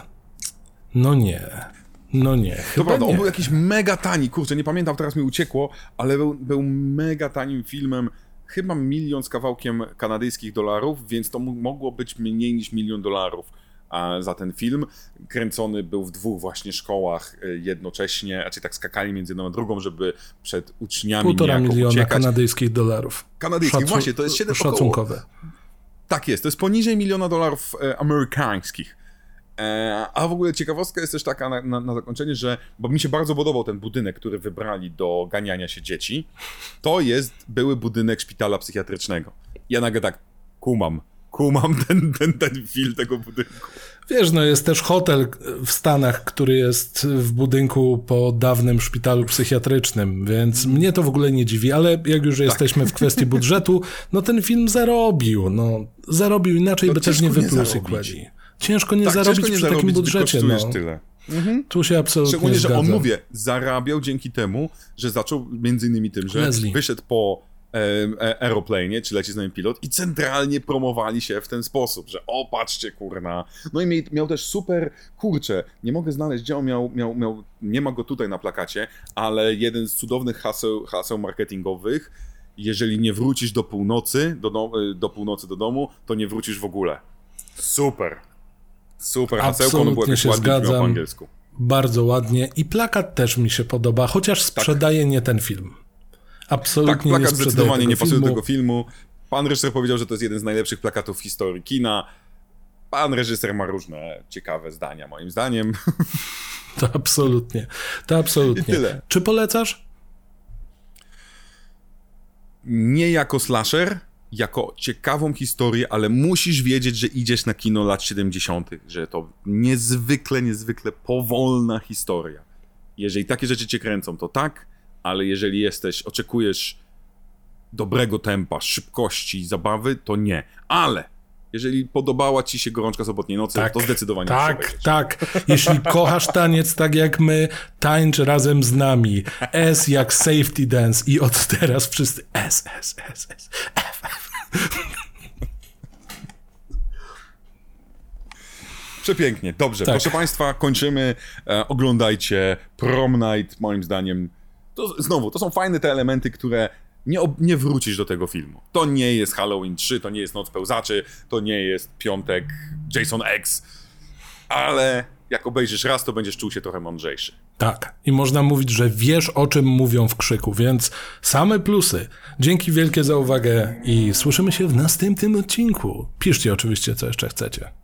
No nie. No nie. To Chyba prawda, on nie. był jakiś mega tani, kurczę, nie pamiętam, teraz mi uciekło, ale był, był mega tanim filmem, chyba milion z kawałkiem kanadyjskich dolarów, więc to mogło być mniej niż milion dolarów a, za ten film. Kręcony był w dwóch właśnie szkołach y, jednocześnie, znaczy tak skakali między jedną a drugą, żeby przed uczniami Półtora miliona uciekać. kanadyjskich dolarów. Kanadyjskich, właśnie, to jest siedem około- Szacunkowe. Tak jest, to jest poniżej miliona dolarów e, amerykańskich. E, a w ogóle ciekawostka jest też taka na, na, na zakończenie, że bo mi się bardzo podobał ten budynek, który wybrali do ganiania się dzieci. To jest były budynek szpitala psychiatrycznego. Ja nagle tak kumam, kumam ten, ten, ten film tego budynku. Wiesz, no jest też hotel w Stanach, który jest w budynku po dawnym szpitalu psychiatrycznym, więc mnie to w ogóle nie dziwi, ale jak już jesteśmy w kwestii budżetu, no ten film zarobił, no zarobił, inaczej No by też nie wypluł sequeli. Ciężko nie Tak, zarobić ciężko nie przy takim zarobić, gdy budżecie, kosztujesz no. tyle. Tu się absolutnie Szczególnie, że on, mówię, zarabiał dzięki temu, że zaczął między innymi tym, że Leslie. wyszedł po e, aeroplanie, czy leci z nami pilot i centralnie promowali się w ten sposób, że o, patrzcie, kurna. No i miał, miał też super, kurczę, nie mogę znaleźć, gdzie on miał, miał, miał, nie ma go tutaj na plakacie, ale jeden z cudownych haseł, haseł marketingowych, jeżeli nie wrócisz do północy, do, do północy do domu, to nie wrócisz w ogóle. Super. Super hasełko, ono było Absolutnie jakoś się brzmiało po zgadzam. angielsku. Bardzo ładnie i plakat też mi się podoba, chociaż sprzedaje nie ten film. Absolutnie Tak, plakat nie zdecydowanie nie pasuje do tego filmu. Pan reżyser powiedział, że to jest jeden z najlepszych plakatów w historii kina. Pan reżyser ma różne ciekawe zdania, moim zdaniem. To absolutnie. To absolutnie. I tyle. Czy polecasz? Nie jako slasher, jako ciekawą historię, ale musisz wiedzieć, że idziesz na kino lat 70., że to niezwykle, niezwykle powolna historia. Jeżeli takie rzeczy cię kręcą, to tak, ale jeżeli jesteś, oczekujesz dobrego tempa, szybkości, zabawy, to nie. Ale jeżeli podobała ci się gorączka sobotniej nocy, to zdecydowanie Tak, tak. Jeśli kochasz taniec tak jak my, tańcz razem z nami. S jak safety dance i od teraz wszyscy S, S, S, S, F, F. Przepięknie, dobrze. Tak. Proszę Państwa, kończymy. E, oglądajcie Prom Night, moim zdaniem. To, znowu, to są fajne te elementy, które nie, nie wrócisz do tego filmu. To nie jest Halloween 3, to nie jest Noc Pełzaczy, to nie jest Piątek Jason X, ale jak obejrzysz raz, to będziesz czuł się trochę mądrzejszy. Tak. I można mówić, że wiesz o czym mówią w krzyku, więc same plusy. Dzięki wielkie za uwagę i słyszymy się w następnym odcinku. Piszcie oczywiście, co jeszcze chcecie.